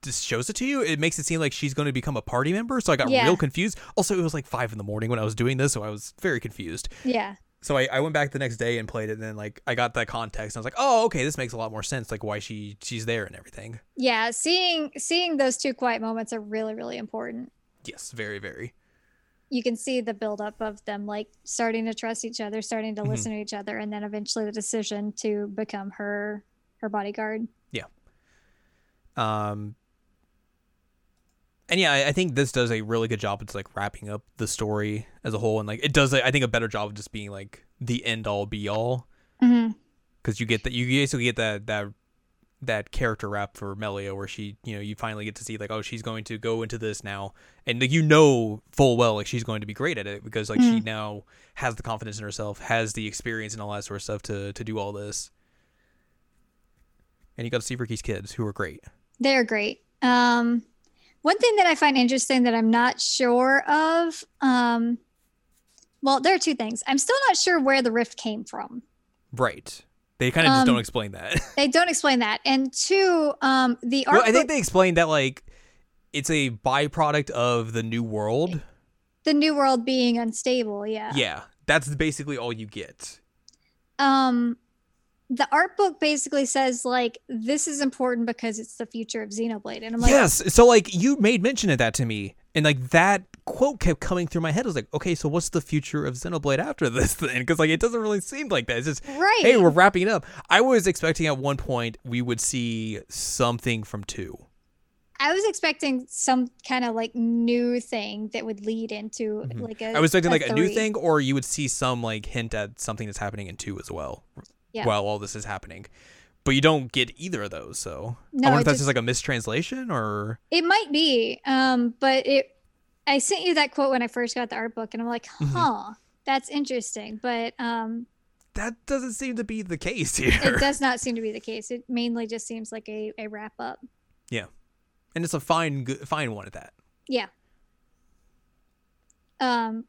just shows it to you, it makes it seem like she's going to become a party member. So I got Yeah. real confused. Also, it was like five in the morning when I was doing this, so I was very confused. Yeah, So I, I went back the next day and played it, and then like I got that context, and I was like, oh, okay, this makes a lot more sense, like why she she's there and everything. yeah. Seeing seeing those two quiet moments are really really important. Yes, very, very. You can see the buildup of them like starting to trust each other, starting to Mhm. listen to each other, and then eventually the decision to become her her bodyguard. Yeah. Um, and yeah, I, think this does a really good job. It's like wrapping up the story as a whole, and like it does, I think, a better job of just being like the end all be all Mm-hmm. because you get that you basically get that that that character wrap for Melia where she you know you finally get to see like oh she's going to go into this now and like you know full well like she's going to be great at it because like she Mhm. now has the confidence in herself has the experience and all that sort of stuff to to do all this and you got to see Riki's kids who are great They're great. Um, one thing that I find interesting that I'm not sure of, um, well, there are two things. I'm still not sure where the rift came from. right they kind of just don't Um, explain that They don't explain that. And two, um, the art well, I think they explained that like it's a byproduct of the new world the new world being unstable. Yeah. yeah that's basically all you get Um, the art book basically says like this is important because it's the future of Xenoblade, and I'm like, yes. So like you made mention of that to me, and like that quote kept coming through my head. I was like, okay, so what's the future of Xenoblade after this then? Because like it doesn't really seem like that. It's just right. hey, we're wrapping it up. I was expecting at one point we would see something from two. I was expecting some kind of like new thing that would lead into Mhm. like a. I was expecting like a new thing, or you would see some like hint at something that's happening in two as well. Yeah. While all this is happening. But you don't get either of those, so No, I wonder if that's just- just like a mistranslation or It might be, um, but it. I sent you that quote when I first got the art book, and I'm like, Mhm. huh, that's interesting. But um, that doesn't seem to be the case here. it does not seem to be the case. It mainly just seems like a, a wrap up. Yeah. And it's a fine good, fine one at that. Yeah. Um,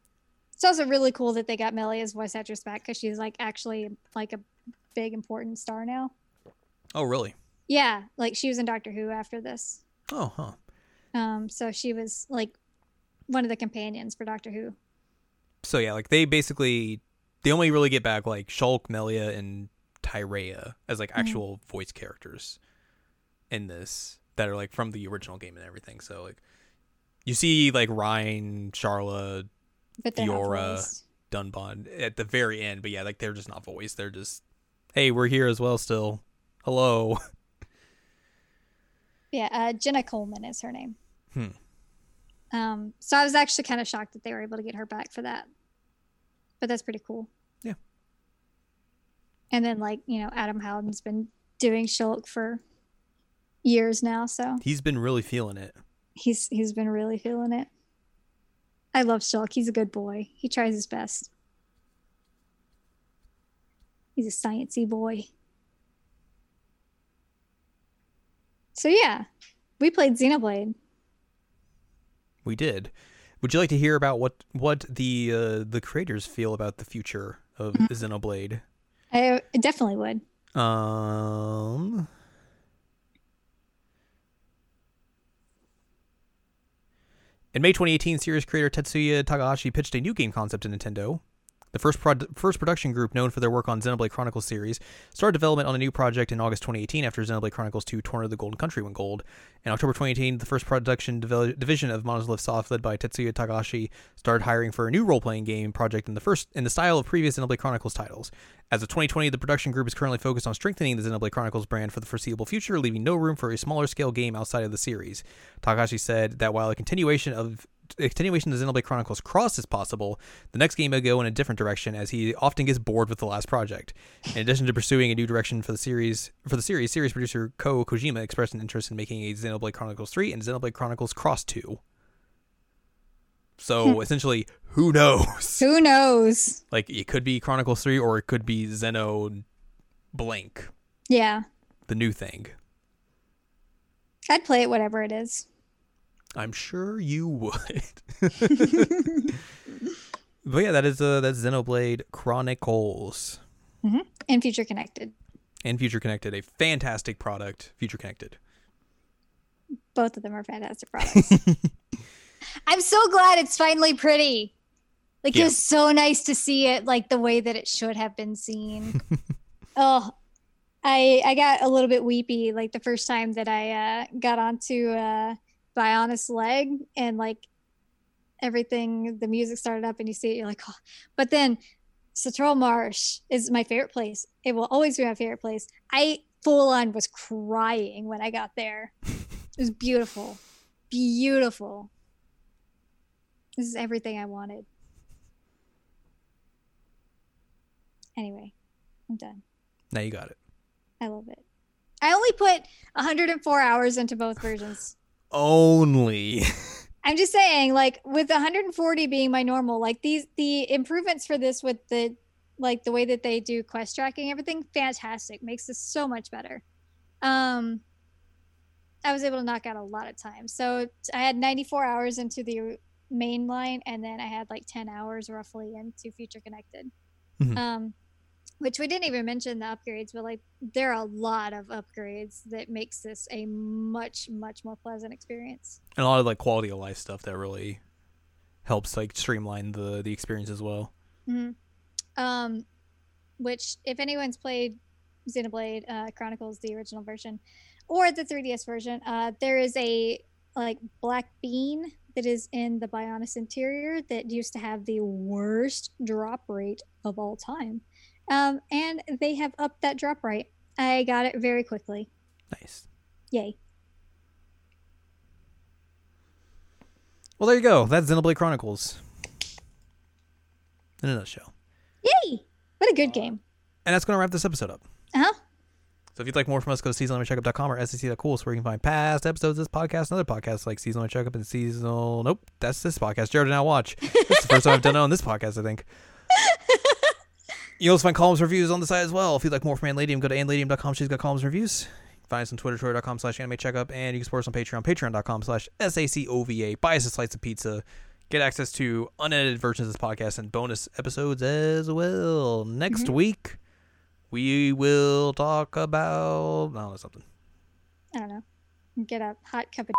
it's also really cool that they got Melia's voice actress back because she's like actually like a big important star now. Oh, really? Yeah, like she was in Doctor Who after this. Oh, huh. Um, so she was like one of the companions for Doctor Who. So yeah, like they basically they only really get back like Shulk, Melia, and Tyrea as like Mhm. actual voice characters in this that are like from the original game and everything. So like you see like Reyn, Sharla, But Fiora. not. Dunban at the very end, but yeah, like they're just not voiced. They're just hey, we're here as well still. Hello. Yeah, uh, Jenna Coleman is her name. Hmm. Um, so I was actually kind of shocked that they were able to get her back for that. But that's pretty cool. Yeah. And then like, you know, Adam Howden's been doing Shulk for years now, so He's been really feeling it. he's he's been really feeling it. I love Shulk. He's a good boy. He tries his best. He's a sciencey boy. So yeah, we played Xenoblade. We did. Would you like to hear about what what the uh, the creators feel about the future of Xenoblade? I definitely would. Um. In May 2018, series creator Tetsuya Takahashi pitched a new game concept to Nintendo. The first prod- first production group known for their work on Xenoblade Chronicles series started development on a new project in August 2018 after Xenoblade Chronicles 2 Torna the Golden Country went gold. In October 2018, the first production division of Monolith Soft, led by Tetsuya Takahashi, started hiring for a new role-playing game project in the first in the style of previous Xenoblade Chronicles titles. As of 2020, the production group is currently focused on strengthening the Xenoblade Chronicles brand for the foreseeable future, leaving no room for a smaller scale game outside of the series. Takahashi said that while a continuation of continuation of Xenoblade Chronicles Cross is possible, the next game may go in a different direction as he often gets bored with the last project. In addition to pursuing a new direction for the series, for the series, series producer Koh Kojima expressed an interest in making a Xenoblade Chronicles 3 and Xenoblade Chronicles Cross 2. So hmm. essentially, who knows? Who knows? Like it could be Chronicles 3 or it could be Xeno blank, Yeah, the new thing. I'd play it whatever it is. I'm sure you would. but yeah, that is uh that's Xenoblade Chronicles And future connected. and Future Connected, a fantastic product. Future Connected. Both of them are fantastic products. I'm so glad it's finally pretty. Like Yeah. it was so nice to see it like the way that it should have been seen. oh, I I got a little bit weepy like the first time that I uh, got onto uh, Bionis leg and like everything, the music started up and you see it, you're like, oh. but then Satorl Marsh is my favorite place. It will always be my favorite place. I full on was crying when I got there. it was beautiful. Beautiful. This is everything I wanted. Anyway, I'm done. Now you got it. I love it. I only put 104 hours into both versions. Only. I'm just saying, like with 140 being my normal, like these the improvements for this with the like the way that they do quest tracking, everything fantastic, makes this so much better. Um, I was able to knock out a lot of time. So I had 94 hours into the main line, and then I had like 10 hours roughly into Future Connected. Mhm. Um, which we didn't even mention the upgrades, but like there are a lot of upgrades that makes this a much much more pleasant experience. And a lot of like quality of life stuff that really helps like streamline the the experience as well. hmm Um, which if anyone's played Xenoblade uh, Chronicles, the original version, or the 3DS version, uh, there is a like black bean that is in the Bionis interior that used to have the worst drop rate of all time. Um, and they have upped that drop rate. I got it very quickly. Nice. Yay. Well, there you go. That's Xenoblade Chronicles. In a nutshell. Yay! What a good game. And that's going to wrap this episode up. Uh huh. So if you'd like more from us, go to seasonalcheckup.com or sec.cool, so where you can find past episodes of this podcast and other podcasts like Seasonal Checkup and Seasonal. Nope, that's this podcast. Jared and I watch. It's the first time I've done it on this podcast, I think. You also find columns reviews on the site as well. If you'd like more from Anladium, go to anladium.com. She's got columns reviews. Find us on Twitter, twitter.com slash anime checkup, and you can support us on Patreon, patreon.com slash SACOVA. Buy us a slice of pizza. Get access to unedited versions of this podcast and bonus episodes as well. Next Mhm. week, we will talk about. No, that's something. I don't know. Get a hot cup of